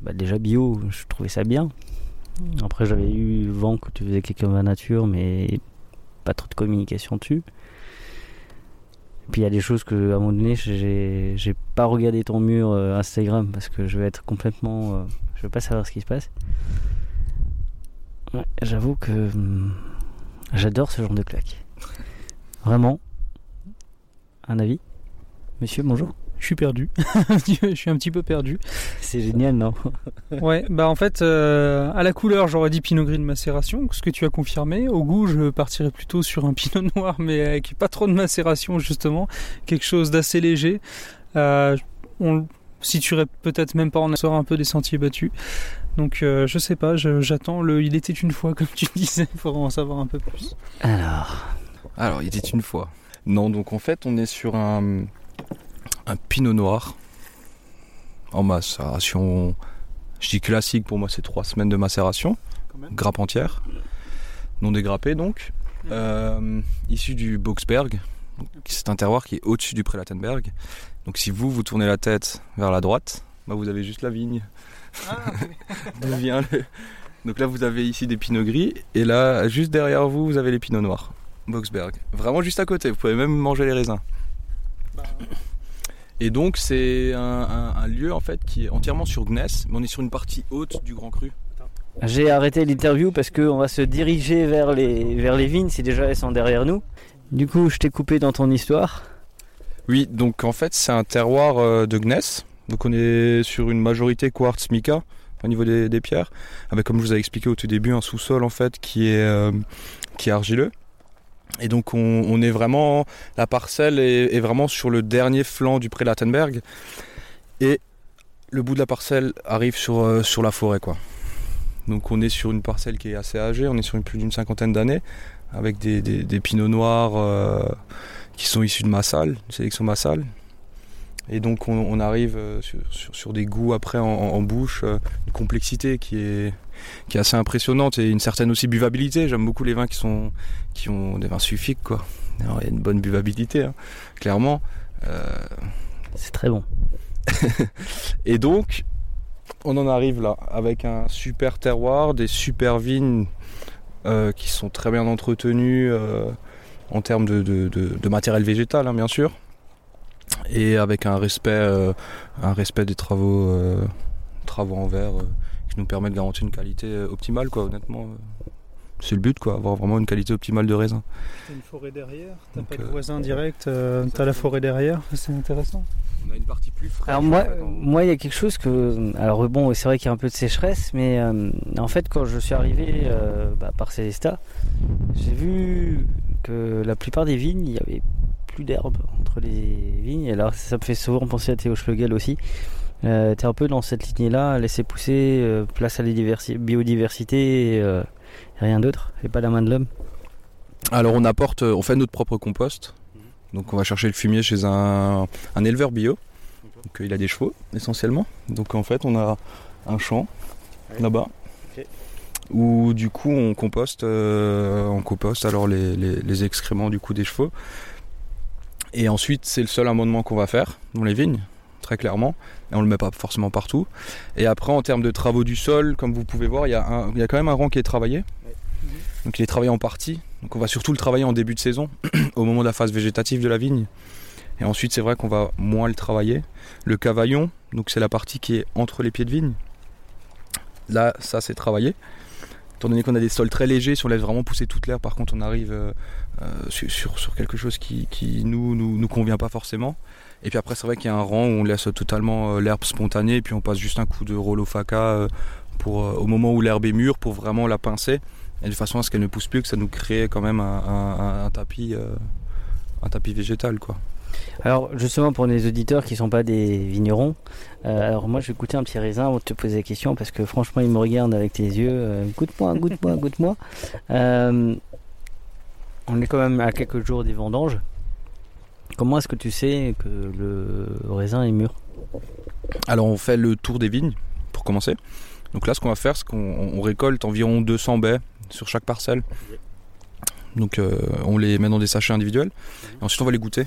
bah, déjà bio, je trouvais ça bien. Après, j'avais eu vent que tu faisais quelques vins nature, mais pas trop de communication dessus. Puis il y a des choses que à un moment donné, j'ai pas regardé ton mur euh, Instagram parce que je vais être complètement, euh, je veux pas savoir ce qui se passe. Ouais, J'avoue que hum, j'adore ce genre de claque. Vraiment. Un avis, Monsieur, bonjour. Je suis perdu. je suis un petit peu perdu. C'est génial, non Ouais, bah en fait, euh, à la couleur, j'aurais dit Pinot Gris de macération, ce que tu as confirmé. Au goût, je partirais plutôt sur un Pinot Noir, mais avec pas trop de macération, justement. Quelque chose d'assez léger. Euh, on le situerait peut-être même pas, on sort un peu des sentiers battus. Donc, euh, je sais pas, j'attends le Il était une fois, comme tu disais, pour en savoir un peu plus. Alors, Alors, il était une fois. Non, donc en fait, on est sur un, un pinot noir en macération. Je dis classique, pour moi, c'est trois semaines de macération, grappe entière, non dégrappée donc, euh, issu du Boxberg. C'est un terroir qui est au-dessus du Prélatenberg. Donc, si vous, vous tournez la tête vers la droite, bah, vous avez juste la vigne. D'où vient le- Donc là, vous avez ici des pinots gris, et là, juste derrière vous, vous avez les pinots noirs. Boxberg. Vraiment juste à côté, vous pouvez même manger les raisins. Et donc c'est un, un- un lieu en fait qui est entièrement sur Gness, mais on est sur une partie haute du Grand Cru. j'ai arrêté l'interview parce qu'on va se diriger vers les, vers les vignes, si déjà elles sont derrière nous. Du coup, je t'ai coupé dans ton histoire. Oui, donc en fait c'est un terroir euh, de Gness, donc on est sur une majorité quartz mica au niveau des, des pierres, avec comme je vous avais expliqué au tout début un sous-sol en fait qui est, euh, qui est argileux. Et donc on, est vraiment, la parcelle est, vraiment sur le dernier flanc du Prélatenberg et le bout de la parcelle arrive sur, euh, sur la forêt quoi. Donc on est sur une parcelle qui est assez âgée, on est sur une, plus d'une cinquantaine d'années avec des, des, pinots noirs euh, qui sont issus de Massal, une sélection Massal. Et donc on, arrive euh, sur, des goûts après en, bouche, une complexité qui est, qui est assez impressionnante et une certaine aussi buvabilité. J'aime beaucoup les vins qui, sont, qui ont des vins sulfiques. Quoi. Alors, il y a une bonne buvabilité, hein, clairement. Euh, C'est très bon. et donc, on en arrive là, avec un super terroir, des super vignes euh, qui sont très bien entretenues euh, en termes de, de- de- de matériel végétal, hein, bien sûr, et avec un respect, un respect des travaux, travaux en verre nous permet de garantir une qualité euh, optimale, quoi, honnêtement. euh. C'est le but, quoi, avoir vraiment une qualité optimale de raisin. T'as une forêt derrière, t'as pas de euh, voisin direct, euh, t'as la forêt derrière, c'est intéressant. On a une partie plus fraîche. Alors moi, en- moi, il y a quelque chose que, alors bon, c'est vrai qu'il y a un peu de sécheresse, mais euh, en fait, quand je suis arrivé euh, bah, par Célesta, j'ai vu que la plupart des vignes, il y avait plus d'herbe entre les vignes. Et alors, ça me fait souvent penser à Théo Schlegel aussi. Euh, T'es un peu dans cette lignée-là, laisser pousser, euh, place à la diversi- biodiversité, et, euh, et rien d'autre, et pas la main de l'homme. Alors on apporte, euh, on fait notre propre compost. Donc on va chercher le fumier chez un, un éleveur bio. Donc il a des chevaux essentiellement. Donc en fait on a un champ là-bas où du coup on composte, euh, on composte alors les, les- les excréments du coup des chevaux. Et ensuite c'est le seul amendement qu'on va faire dans les vignes, très clairement. Et on le met pas forcément partout. Et après en termes de travaux du sol, comme vous pouvez voir, il y, a un- il y a quand même un rang qui est travaillé. Donc il est travaillé en partie. Donc on va surtout le travailler en début de saison, au moment de la phase végétative de la vigne. Et ensuite c'est vrai qu'on va moins le travailler. Le cavaillon, donc c'est la partie qui est entre les pieds de vigne. Là, ça c'est travaillé. Étant donné qu'on a des sols très légers, si on laisse vraiment pousser toute l'herbe, par contre on arrive euh, euh, sur, sur, sur quelque chose qui, qui nous, nous, nous convient pas forcément. Et puis après c'est vrai qu'il y a un rang où on laisse totalement euh, l'herbe spontanée, et puis on passe juste un coup de rollo faca euh, euh, au moment où l'herbe est mûre pour vraiment la pincer et de façon à ce qu'elle ne pousse plus, que ça nous crée quand même un, tapis, un tapis végétal quoi. Alors justement pour les auditeurs qui sont pas des vignerons, alors moi je vais goûter un petit raisin avant de te poser la question parce que franchement il me regarde avec tes yeux, goûte-moi, goûte-moi, goûte-moi. On est quand même à quelques jours des vendanges. Comment est-ce que tu sais que le raisin est mûr? Alors on fait le tour des vignes pour commencer. Donc là ce qu'on va faire c'est qu'on on récolte environ 200 baies sur chaque parcelle. Donc euh, on les met dans des sachets individuels ensuite on va les goûter.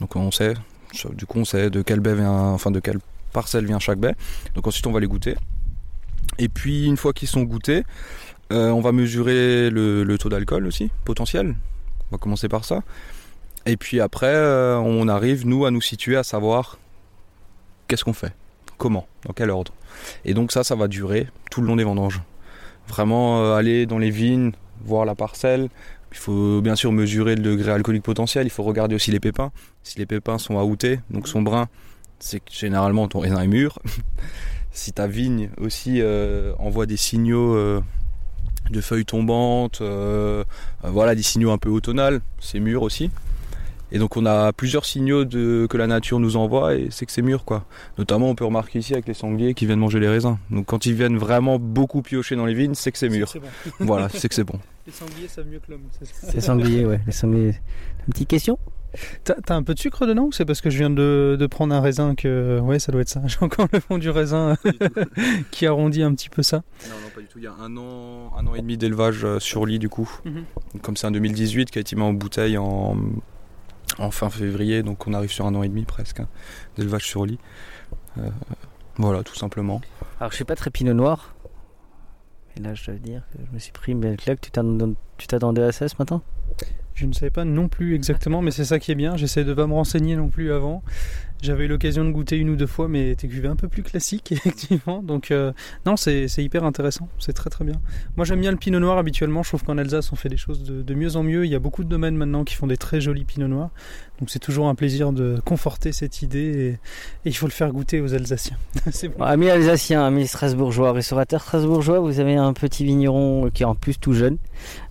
Donc on sait, du coup on sait de quelle baie vient, enfin de quelle parcelle vient chaque baie. Donc ensuite on va les goûter. Et puis une fois qu'ils sont goûtés, euh, on va mesurer le taux d'alcool aussi, potentiel. On va commencer par ça. Et puis après, euh, on arrive, nous, à nous situer, à savoir qu'est-ce qu'on fait, comment, dans quel ordre. Et donc ça, ça va durer tout le long des vendanges. Vraiment euh, aller dans les vignes, voir la parcelle. Il faut bien sûr mesurer le degré alcoolique potentiel. Il faut regarder aussi les pépins. Si les pépins sont aoutés, donc sont bruns, c'est que généralement ton raisin est mûr. si ta vigne aussi euh, envoie des signaux de feuilles tombantes, voilà des signaux un peu automnales, c'est mûr aussi. Et donc on a plusieurs signaux de, que la nature nous envoie et c'est que c'est mûr quoi. Notamment on peut remarquer ici avec les sangliers qui viennent manger les raisins. Donc quand ils viennent vraiment beaucoup piocher dans les vignes, c'est que c'est mûr. Bon. Voilà, c'est que c'est bon. Les sangliers savent mieux que l'homme. c'est ça. Les sangliers, ouais. Les sangliers. Une petite question? T'as un peu de sucre dedans ou c'est parce que je viens de, de prendre un raisin que. Ouais, ça doit être ça. J'ai encore le fond du raisin qui arrondit un petit peu ça. Non, non, pas du tout. Il y a un an, un an et demi d'élevage euh, sur lit du coup. Mhm. Comme c'est un 2018 qui a été mis en bouteille en, en fin février, donc on arrive sur un an et demi presque hein, d'élevage sur lit. Euh, voilà, tout simplement. Alors, je suis pas très pinot noir. Et là, je dois dire que je me suis pris une belle claque. Tu t'attendais- à ça ce matin? Je ne savais pas non plus exactement, mais c'est ça qui est bien. J'essaie de pas me renseigner non plus avant. J'avais eu l'occasion de goûter une ou deux fois, mais tes un peu plus classiques, effectivement. Donc, euh, non, c'est hyper intéressant. C'est très très bien. Moi, j'aime bien le pinot noir habituellement. Je trouve qu'en Alsace, on fait des choses de, mieux en mieux. Il y a beaucoup de domaines maintenant qui font des très jolis pinots noirs. Donc, c'est toujours un plaisir de conforter cette idée et, il faut le faire goûter aux Alsaciens. bon. Amis alsaciens, amis strasbourgeois, restaurateur strasbourgeois, vous avez un petit vigneron qui est en plus tout jeune,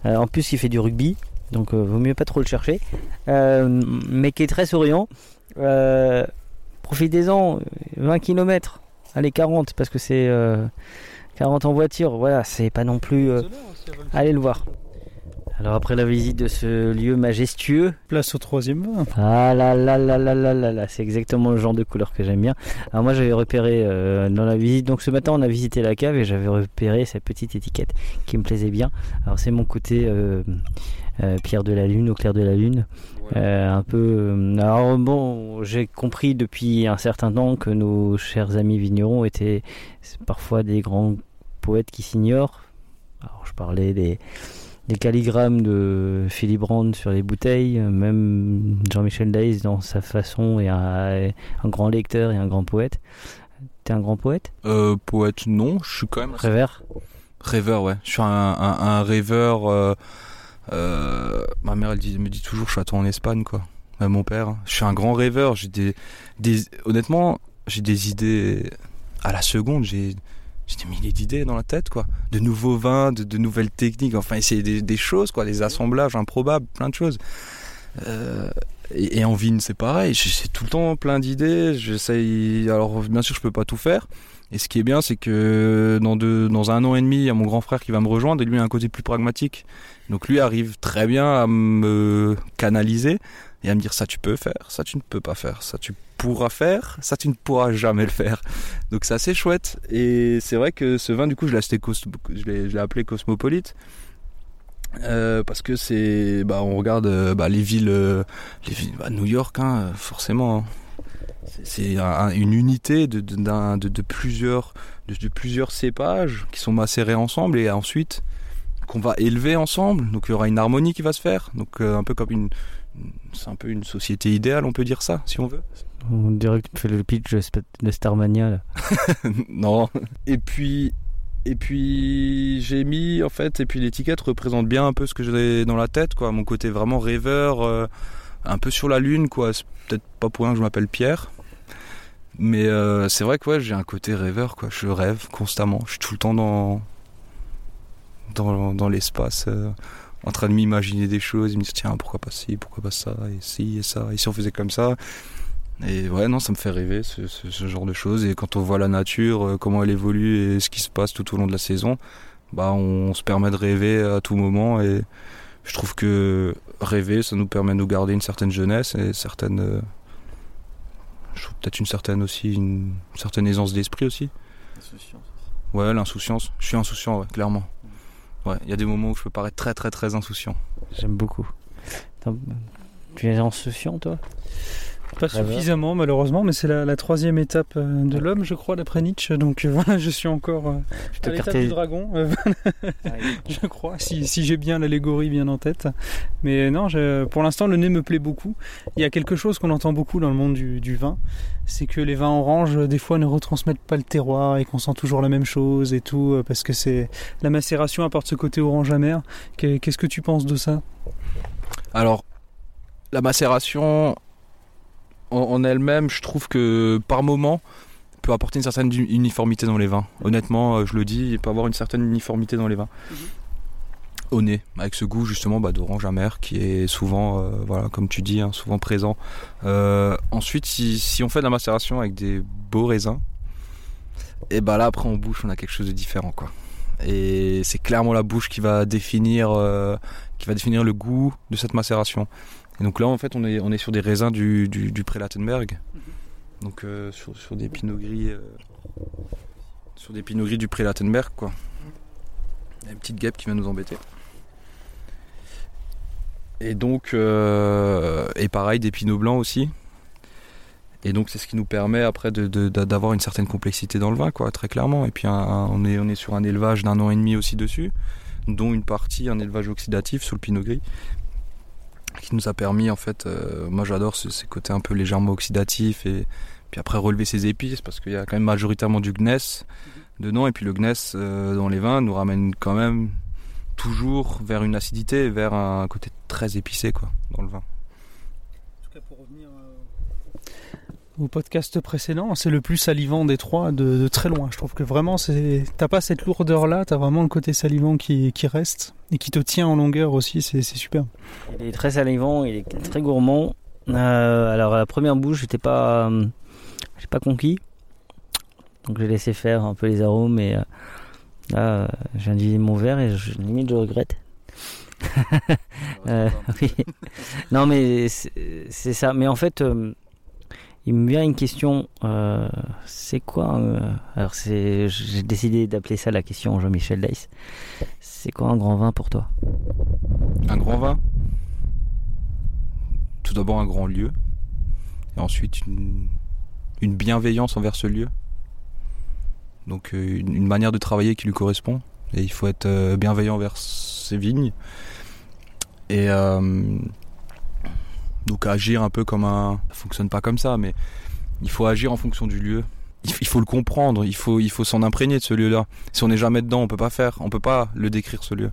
euh, en plus il fait du rugby, donc euh, vaut mieux pas trop le chercher, euh, mais qui est très souriant. Euh, Profitez-en, 20 km, allez 40 parce que c'est euh, 40 en voiture, voilà, c'est pas non plus... euh, allez le voir. Alors après la visite de ce lieu majestueux, Place au troisième vin. ah là là là là là là là, c'est exactement le genre de couleur que j'aime bien. Alors moi j'avais repéré euh, dans la visite, donc ce matin on a visité la cave et j'avais repéré cette petite étiquette qui me plaisait bien. Alors c'est mon côté euh, pierre de la lune, au clair de la lune. Euh, un peu. euh, alors bon, j'ai compris depuis un certain temps que nos chers amis vignerons étaient parfois des grands poètes qui s'ignorent. Alors je parlais des des calligrammes de Philippe Brand sur les bouteilles, euh, même Jean-Michel Daïs dans sa façon est un, un grand lecteur et un grand poète. T'es un grand poète? Euh, poète, non, je suis quand même Rêveur? Rêveur, ouais. Je suis un, un- un rêveur. euh, euh, ma mère, elle dit- me dit toujours, je suis à toi en Espagne, quoi. Euh, mon père, hein. je suis un grand rêveur. J'ai des, des, honnêtement, j'ai des idées à la seconde. J'ai, des milliers d'idées dans la tête, quoi. De nouveaux vins, de, nouvelles techniques. Enfin, essayer des, choses. Des assemblages improbables, plein de choses. Euh, et, en vigne, c'est pareil. J'ai j'ai tout le temps plein d'idées. J'essaye. Alors, bien sûr, je peux pas tout faire. Et ce qui est bien, c'est que dans, deux, dans un an et demi, il y a mon grand frère qui va me rejoindre et lui a un côté plus pragmatique. Donc lui arrive très bien à me canaliser et à me dire ça tu peux faire, ça tu ne peux pas faire, ça tu pourras faire, ça tu ne pourras jamais le faire. Donc c'est assez chouette. Et c'est vrai que ce vin, du coup, je l'ai appelé Cosmopolite. Euh, parce que c'est bah on regarde euh, bah, les villes euh, les villes bah, New York hein, forcément hein. C'est- c'est un- une unité de, de, d'un- de- de plusieurs de, plusieurs cépages qui sont macérés ensemble et ensuite qu'on va élever ensemble donc il y aura une harmonie qui va se faire donc euh, un peu comme une c'est un peu une société idéale on peut dire ça si on veut On dirait que tu fais le pitch de Starmania là. non. Et puis, et puis j'ai mis en fait, et puis l'étiquette représente bien un peu ce que j'ai dans la tête, quoi. Mon côté vraiment rêveur, euh, un peu sur la lune, quoi. C'est peut-être pas pour rien que je m'appelle Pierre. Mais euh, c'est vrai que ouais, j'ai un côté rêveur, quoi. Je rêve constamment. Je suis tout le temps dans, dans, dans l'espace, euh, en train de m'imaginer des choses. Me dire, tiens, pourquoi pas ci, pourquoi pas ça, et ci, et ça, et si on faisait comme ça? Et ouais, non, ça me fait rêver ce, ce- genre de choses. Et quand on voit la nature, euh, comment elle évolue et ce qui se passe tout au long de la saison, bah on se permet de rêver à tout moment. Et je trouve que rêver, ça nous permet de nous garder une certaine jeunesse et certaine, euh, je trouve peut-être une certaine aussi, une certaine aisance d'esprit aussi. Ouais, l'insouciance. Je suis insouciant, ouais, clairement. Ouais, il y a des moments où je peux paraître très très très insouciant. J'aime beaucoup. Tu es insouciant toi? Pas suffisamment malheureusement, mais c'est la, la troisième étape euh, de l'homme, je crois, d'après Nietzsche. Donc euh, voilà, je suis encore euh, te à l'étape du dragon, euh, je crois, si, si j'ai bien l'allégorie bien en tête. Mais non, je- pour l'instant, le nez me plaît beaucoup. Il y a quelque chose qu'on entend beaucoup dans le monde du, du vin, c'est que les vins oranges, des fois, ne retransmettent pas le terroir et qu'on sent toujours la même chose et tout, parce que c'est la macération apporte ce côté orange amer. Qu'est- Qu'est-ce que tu penses de ça? Alors, la macération en, en elle-même, je trouve que par moment peut apporter une certaine uniformité dans les vins. Honnêtement, euh, je le dis, il peut avoir une certaine uniformité dans les vins. Au nez, avec ce goût justement bah, d'orange amer qui est souvent, euh, voilà, comme tu dis, hein, souvent présent. Euh, ensuite, si, si on fait de la macération avec des beaux raisins, et bah là après en bouche on a quelque chose de différent quoi. Et c'est clairement la bouche qui va définir, euh, qui va définir le goût de cette macération. Et donc là en fait on est, on est sur des raisins du, du, du Prélatenberg, donc euh, sur, sur des pinots gris, euh, sur des pinots gris du Prélatenberg quoi. Il y a une petite guêpe qui vient nous embêter. Et donc, euh, et pareil, des pinots blancs aussi. Et donc, c'est ce qui nous permet après d'avoir une certaine complexité dans le vin, quoi, très clairement. Et puis, un- un- on, est, on est sur un élevage d'un an et demi aussi dessus, dont une partie, un élevage oxydatif sur le pinot gris, qui nous a permis, en fait, euh, moi j'adore ce- ces côtés un peu légèrement oxydatifs, et puis après relever ses épices, parce qu'il y a quand même majoritairement du gneiss dedans, et puis le gneiss euh, dans les vins nous ramène quand même toujours vers une acidité, vers un côté très épicé, quoi, dans le vin. En tout cas, pour revenir au podcast précédent, c'est le plus salivant des trois de, très loin. Je trouve que vraiment, t'as pas cette lourdeur là, t'as vraiment le côté salivant qui, reste et qui te tient en longueur aussi. C'est super. Il est très salivant, il est très gourmand. Euh, alors à la première bouche, j'étais pas, euh, pas conquis. Donc j'ai laissé faire un peu les arômes et euh, là, j'ai indiqué mon verre et je, limite je regrette. Euh, oui. Non mais c'est ça. Mais en fait, il me vient une question. euh, c'est quoi euh, Alors j'ai décidé d'appeler ça la question Jean-Michel Dice. C'est quoi un grand vin pour toi? Un grand vin? Tout d'abord un grand lieu, et ensuite une, une bienveillance envers ce lieu. Donc euh, une, une manière de travailler qui lui correspond. Et il faut être euh, bienveillant envers ses vignes. Et euh, donc agir un peu comme un... Ça fonctionne pas comme ça, mais il faut agir en fonction du lieu. Il, faut le comprendre, il faut, s'en imprégner de ce lieu-là. Si on n'est jamais dedans, on peut pas faire, on peut pas le décrire ce lieu.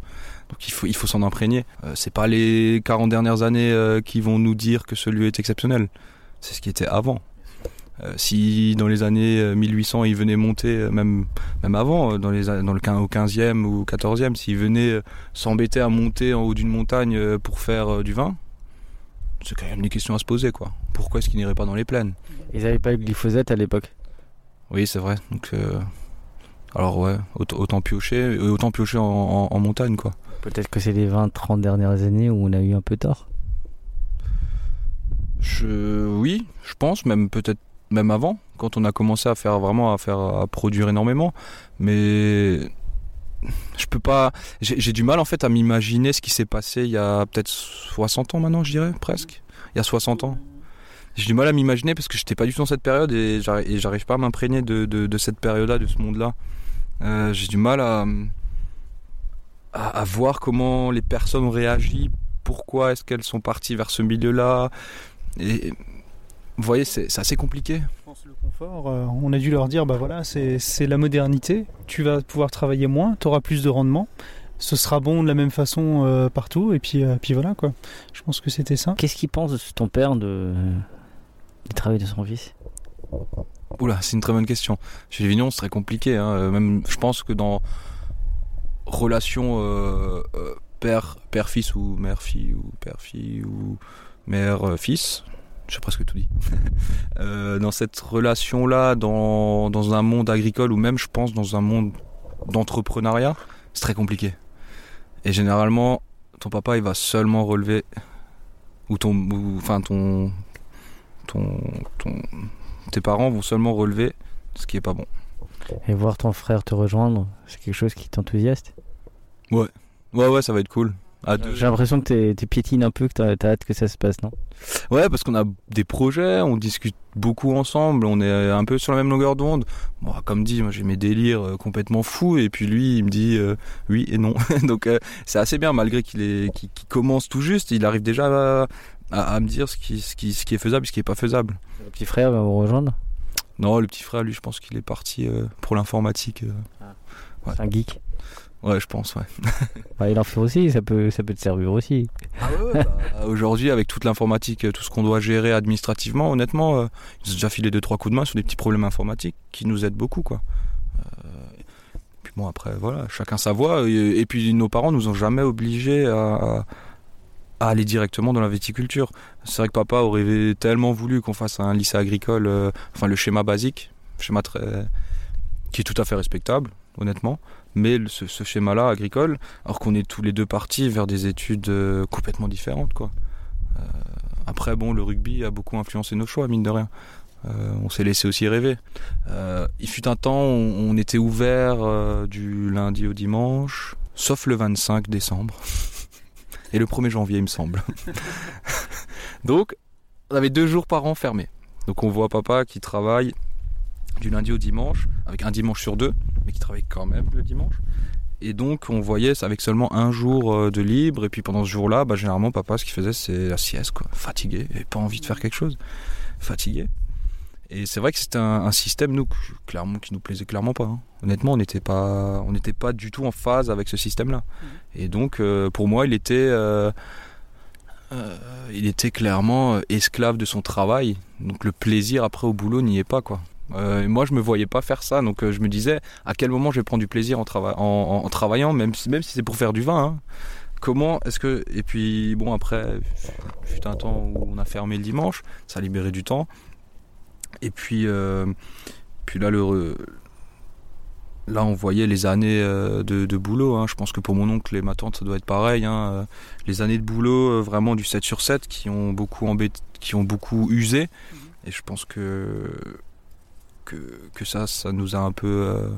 Donc il faut, s'en imprégner. Euh, c'est pas les 40 dernières années euh, qui vont nous dire que ce lieu est exceptionnel. C'est ce qui était avant. Euh, si dans les années euh, 1800 il venait monter, euh, même, avant, euh, dans, les, dans au 15e ou 14e, s'il venait euh, s'embêter à monter en haut d'une montagne euh, pour faire euh, du vin, c'est quand même des questions à se poser. quoi. Pourquoi est-ce qu'il n'irait pas dans les plaines? Ils avaient pas le glyphosate à l'époque. Oui, c'est vrai. Donc, euh, alors ouais, autant, piocher, et autant piocher en, en- en montagne. quoi. Peut-être que c'est les 20-30 dernières années où on a eu un peu tort. Je, oui, je pense, même peut-être même avant, quand on a commencé à faire vraiment à faire à produire énormément. Mais je peux pas. J'ai du mal en fait à m'imaginer ce qui s'est passé il y a peut-être 60 ans maintenant, je dirais presque. Il y a 60 ans. J'ai du mal à m'imaginer parce que j'étais pas du tout dans cette période et j'arri- et j'arrive pas à m'imprégner de, cette période-là, de ce monde-là. Euh, J'ai du mal à, voir comment les personnes ont réagi, pourquoi est-ce qu'elles sont parties vers ce milieu-là. Vous voyez, c'est assez compliqué. Confort. euh, on a dû leur dire, bah voilà, c'est la modernité. Tu vas pouvoir travailler moins, tu auras plus de rendement. Ce sera bon de la même façon euh, partout. Et puis, euh, puis voilà quoi. Je pense que c'était ça. Qu'est-ce qu'il pense de ton père de... du travail de son fils? Oula, c'est une très bonne question. Chez les Vignons, c'est très compliqué. hein. Même, je pense que dans relation euh, euh, père, père-fils ou mère-fille ou père-fille ou mère-fils, j'ai presque tout dit. Euh, dans cette relation-là, dans, dans un monde agricole ou même, je pense, dans un monde d'entrepreneuriat, c'est très compliqué. Et généralement, ton papa, il va seulement relever, ou ton, ou, enfin ton, ton, ton, tes parents vont seulement relever ce qui est pas bon. Et voir ton frère te rejoindre, c'est quelque chose qui t'enthousiaste? Ouais, ouais, ça va être cool. Deux. J'ai l'impression que t'es- t'es piétines un peu, que t'as t'as hâte que ça se passe, non? Ouais, parce qu'on a des projets, on discute beaucoup ensemble, on est un peu sur la même longueur d'onde. Bon, comme dit, moi j'ai mes délires euh, complètement fous, et puis lui, il me dit euh, oui et non. Donc euh, c'est assez bien, malgré qu'il est, qu'il commence tout juste, il arrive déjà à, à- à me dire ce qui, ce, qui, ce qui est faisable et ce qui est pas faisable. Le petit frère va vous rejoindre? Non, le petit frère, lui, je pense qu'il est parti euh, pour l'informatique. Ouais. C'est un geek. Ouais, je pense, ouais. Bah, il en fait aussi, ça peut, ça peut te servir aussi. bah, Aujourd'hui, avec toute l'informatique, euh, tout ce qu'on doit gérer administrativement, honnêtement, euh, ils ont déjà filé deux trois coups de main sur des petits problèmes informatiques qui nous aident beaucoup, quoi. Euh, puis bon, après, voilà, chacun sa voie. Et, et puis nos parents nous ont jamais obligés à, à aller directement dans la viticulture. C'est vrai que papa aurait tellement voulu qu'on fasse un lycée agricole, euh, enfin le schéma basique, schéma très qui est tout à fait respectable, honnêtement. Mais ce, schéma-là agricole, alors qu'on est tous les deux partis vers des études euh, complètement différentes, quoi. Euh, après, bon, le rugby a beaucoup influencé nos choix, mine de rien. Euh, on s'est laissé aussi rêver. Il fut un temps, on, on était ouvert du lundi au dimanche, sauf le 25 décembre et le 1er janvier, il me semble. Donc, on avait deux jours par an fermés. Donc, on voit papa qui travaille du lundi au dimanche, avec un dimanche sur deux, mais qui travaille quand même le dimanche. Et donc, on voyait ça avec seulement un jour euh, de libre. Et puis pendant ce jour-là, bah, généralement, papa, ce qu'il faisait, c'est la sieste, quoi. Fatigué, et pas envie de faire quelque chose. Fatigué. Et c'est vrai que c'était un, un système, nous, clairement, qui nous plaisait clairement pas. hein. Honnêtement, on n'était pas, on n'était pas du tout en phase avec ce système-là. Et donc, euh, pour moi, il était, euh, euh, il était clairement esclave de son travail. Donc, le plaisir après au boulot n'y est pas, quoi. Euh, et moi, je me voyais pas faire ça, donc euh, je me disais à quel moment je vais prendre du plaisir en, trava- en, en- en travaillant, même si, même si c'est pour faire du vin. hein. Comment est-ce que et puis bon après, fut un temps où on a fermé le dimanche, ça a libéré du temps. Et puis euh, puis là le là on voyait les années euh, de, de boulot. hein. Je pense que pour mon oncle et ma tante ça doit être pareil. hein. Les années de boulot vraiment du 7 sur 7 qui ont beaucoup embêté, qui ont beaucoup usé. Et je pense que que, ça, ça nous a un peu, euh,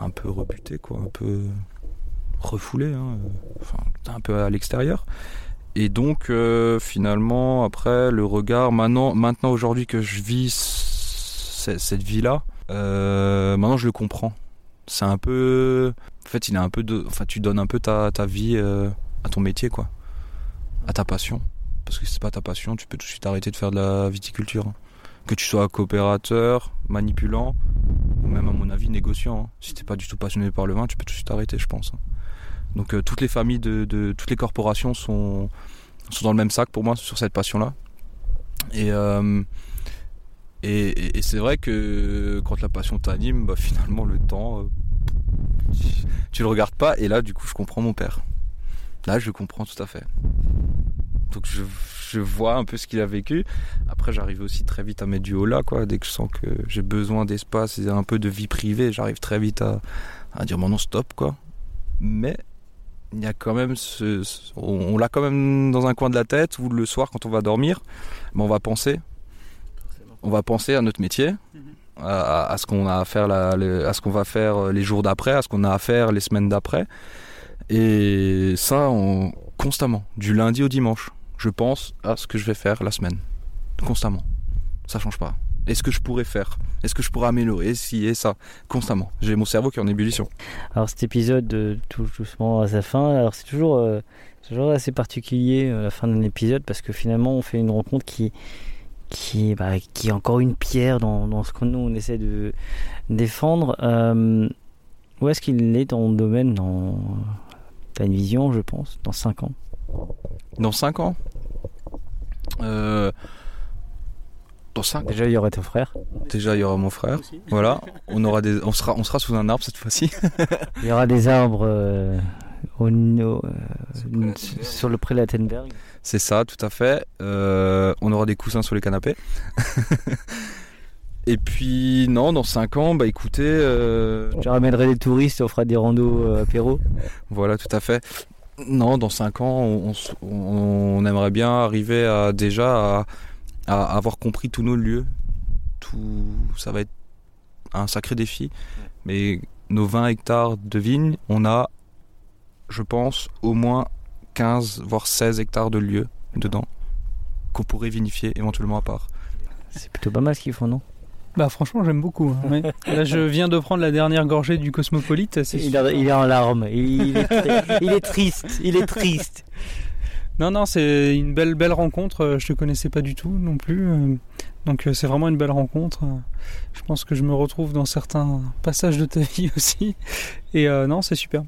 un peu rebuté, quoi, un peu refoulé, hein, euh, enfin, un peu à l'extérieur. Et donc, euh, finalement, après, le regard, maintenant, maintenant aujourd'hui que je vis cette vie-là, euh, maintenant je le comprends. C'est un peu. En fait, il un peu de. Enfin, tu donnes un peu ta, ta vie à ton métier, quoi. À ta passion. Parce que si c'est pas ta passion, tu peux tout de suite arrêter de faire de la viticulture. Que tu sois coopérateur, manipulant, ou même à mon avis négociant. hein. Si t'es pas du tout passionné par le vin, tu peux tout de suite arrêter, je pense. hein. Donc euh, toutes les familles de, toutes les corporations sont, dans le même sac pour moi sur cette passion-là. Et, euh, et, c'est vrai que quand la passion t'anime, bah, finalement le temps, euh, tu, tu le regardes pas. Et là, du coup, je comprends mon père. Là, je comprends tout à fait. Donc je, je vois un peu ce qu'il a vécu. Après, j'arrive aussi très vite à mettre du haut là, quoi. Dès que je sens que j'ai besoin d'espace et un peu de vie privée, j'arrive très vite à, à dire bon non stop, quoi. Mais il y a quand même ce, ce- on, on l'a quand même dans un coin de la tête où le soir quand on va dormir, ben, on va penser, on va penser à notre métier, à, à- à ce qu'on a à faire, la- le- à ce qu'on va faire les jours d'après, à ce qu'on a à faire les semaines d'après. Et ça, on- constamment, du lundi au dimanche. Je pense à ce que je vais faire la semaine. Constamment. Ça change pas. Est-ce que je pourrais faire? Est-ce que je pourrais améliorer? Si et ça? Constamment. J'ai mon cerveau qui est en ébullition. Alors cet épisode euh, touche doucement à sa fin. Alors c'est toujours, euh, toujours assez particulier euh, la fin d'un épisode parce que finalement on fait une rencontre qui, qui, bah, qui est encore une pierre dans, ce que nous on essaie de défendre. Euh, où est-ce qu'il est dans le domaine? Dans... Une vision, je pense, dans 5 ans. Dans 5 ans euh, Dans 5 Déjà, il y aurait ton frère. Déjà, il y aura mon frère. Voilà. On, aura des, on, sera, on sera sous un arbre cette fois-ci. Il y aura des arbres euh, au, au- euh, sur le pré Lattenberg. C'est ça, tout à fait. Euh, on aura des coussins sur les canapés. Et puis, non, dans 5 ans, bah écoutez, euh, Je ramènerai des touristes, on fera des randos euh, apéro. voilà, tout à fait. Non, dans 5 ans, on, aimerait bien arriver à déjà à, avoir compris tous nos lieux. Ça va être un sacré défi. Mais nos 20 hectares de vignes, on a je pense, au moins 15, voire 16 hectares de lieux dedans qu'on pourrait vinifier éventuellement à part. C'est plutôt pas mal ce qu'ils font, non? Bah franchement j'aime beaucoup. hein, ouais. Là je viens de prendre la dernière gorgée du Cosmopolite. c'est il, super. a- il est en larmes. Il, il est, très- il est triste. Il est triste. Non non c'est une belle belle rencontre. euh, Je te connaissais pas du tout non plus. euh, Donc euh, c'est vraiment une belle rencontre. Je pense que je me retrouve dans certains passages de ta vie aussi. Et euh, non c'est super.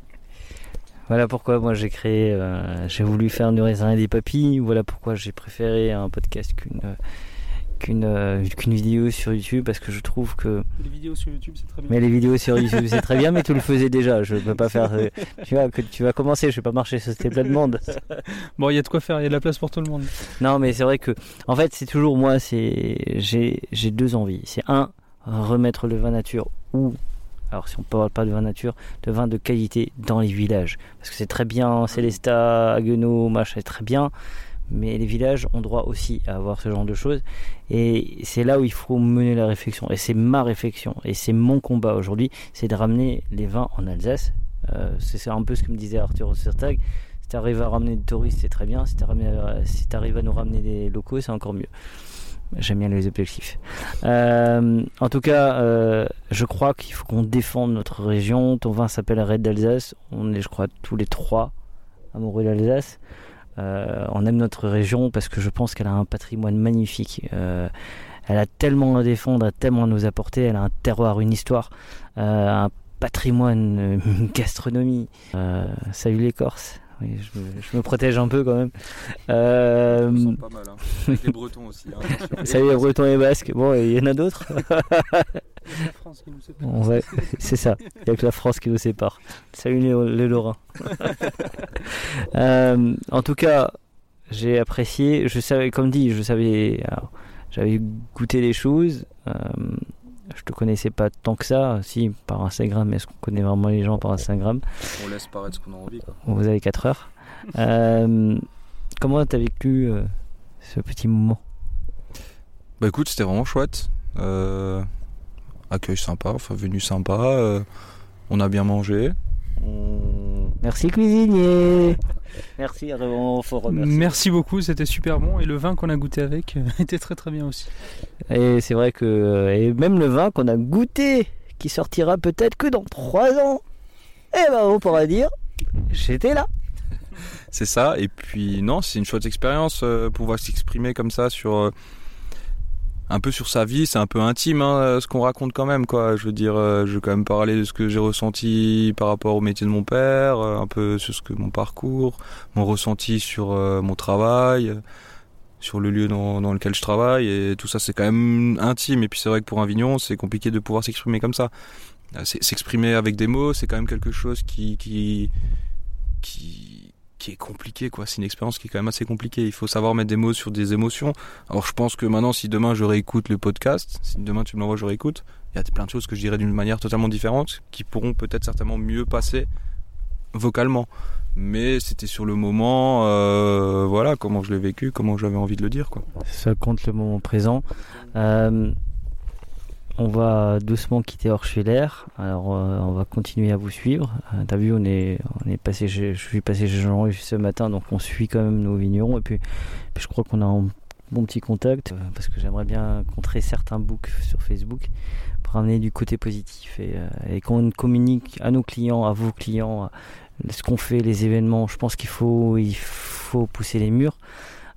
Voilà pourquoi moi j'ai créé, euh, j'ai voulu faire du raisin et des papilles. Voilà pourquoi j'ai préféré un podcast qu'une euh, qu'une euh, qu'une vidéo sur YouTube parce que je trouve que Les vidéos sur YouTube c'est très bien. mais les vidéos sur YouTube c'est très bien mais tu le faisais déjà. Je peux pas faire. euh, tu vois que tu vas commencer. Je vais pas marcher sur cette plein de monde. Bon il y a de quoi faire, il y a de la place pour tout le monde. Non, mais c'est vrai que, en fait, c'est toujours moi, c'est j'ai j'ai deux envies. C'est un, remettre le vin nature ou, alors si on parle pas de vin nature, de vin de qualité dans les villages. Parce que c'est très bien, Célestat, Haguenau, machin, c'est très bien. Mais les villages ont droit aussi à avoir ce genre de choses. Et c'est là où il faut mener la réflexion. Et c'est ma réflexion. Et c'est mon combat aujourd'hui. C'est de ramener les vins en Alsace. Euh, c'est un peu ce que me disait Arthur Ostertag. Si tu arrives à ramener des touristes, c'est très bien. Si tu arrives, si à nous ramener des locaux, c'est encore mieux. J'aime bien les objectifs. Euh, en tout cas, euh, je crois qu'il faut qu'on défende notre région. Ton vin s'appelle Red d'Alsace. On est, je crois, tous les trois amoureux d'Alsace. Euh, on aime notre région parce que je pense qu'elle a un patrimoine magnifique. Euh, elle a tellement à défendre, a tellement à nous apporter. Elle a un terroir, une histoire, euh, un patrimoine, une gastronomie. Salut les Corses. Oui, je, me, je me protège un peu quand même. Euh, pas mal, hein. Avec les Bretons aussi. hein, salut les Bretons et Basques. Bon, il y en a d'autres. On va- C'est ça. Il n'y a que la France qui nous sépare. Salut les, les Lorrains. Euh, en tout cas, j'ai apprécié. Je savais, comme dit, je savais. alors, J'avais goûté les choses. Euh, je te connaissais pas tant que ça, si par Instagram. Est-ce qu'on connaît vraiment les gens par Instagram? On laisse paraître ce qu'on a envie. Quoi. Vous avez 4 heures. Euh, comment t'as vécu euh, ce petit moment? Bah écoute, c'était vraiment chouette. Euh, accueil sympa, enfin venue sympa. euh, on a bien mangé. On... Merci cuisinier. Merci, vraiment faut remercier. Merci beaucoup, c'était super bon et le vin qu'on a goûté avec euh, était très très bien aussi. Et c'est vrai que euh, et même le vin qu'on a goûté, qui sortira peut-être que dans 3 ans, eh ben on pourra dire, j'étais là. C'est ça. Et puis non, c'est une chouette expérience euh, pouvoir s'exprimer comme ça sur euh, un peu sur sa vie. C'est un peu intime hein, euh, ce qu'on raconte quand même quoi. Je veux dire, euh, je vais quand même parler de ce que j'ai ressenti par rapport au métier de mon père, euh, un peu sur ce que mon parcours, mon ressenti sur mon travail. sur le lieu dans, lequel je travaille et tout ça c'est quand même intime et puis c'est vrai que pour un vigneron c'est compliqué de pouvoir s'exprimer comme ça s'exprimer avec des mots c'est quand même quelque chose qui qui qui qui est compliqué quoi. C'est une expérience qui est quand même assez compliquée. Il faut savoir mettre des mots sur des émotions. Alors je pense que maintenant si demain je réécoute le podcast si demain tu me l'envoies je réécoute il y a plein de choses que je dirais d'une manière totalement différente qui pourront peut-être certainement mieux passer vocalement. Mais c'était sur le moment euh, voilà comment je l'ai vécu comment j'avais envie de le dire quoi. Ça compte le moment présent. Euh, on va doucement quitter Orschwiller. Alors, euh, on va continuer à vous suivre. Euh, T'as vu, on est, on est passé je suis passé chez Jean ce matin, donc on suit quand même nos vignerons. Et puis, je crois qu'on a un bon petit contact euh, parce que j'aimerais bien contrer certains books sur Facebook pour amener du côté positif et, et qu'on communique à nos clients, à vos clients, ce qu'on fait, les événements. Je pense qu'il faut, il faut pousser les murs.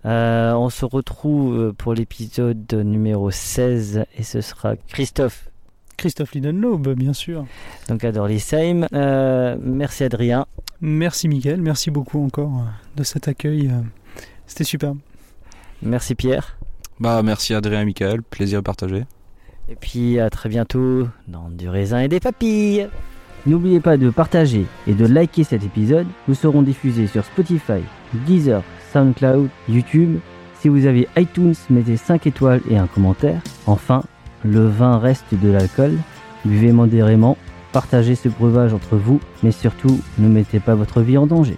Euh, on se retrouve pour l'épisode numéro 16 et ce sera Christophe, Christophe Lidenlaube, bien sûr. donc à Dorlisheim. Euh, merci Adrien. Merci Miguel, merci beaucoup encore euh, de cet accueil. C'était super. Merci Pierre. bah merci Adrien et Michael plaisir partagé Et puis à très bientôt dans du raisin et des papilles. N'oubliez pas de partager et de liker cet épisode. Nous serons diffusés sur Spotify, Deezer, SoundCloud, YouTube. Si vous avez iTunes, mettez 5 étoiles et un commentaire. Enfin, le vin reste de l'alcool. Buvez modérément, partagez ce breuvage entre vous, mais surtout ne mettez pas votre vie en danger.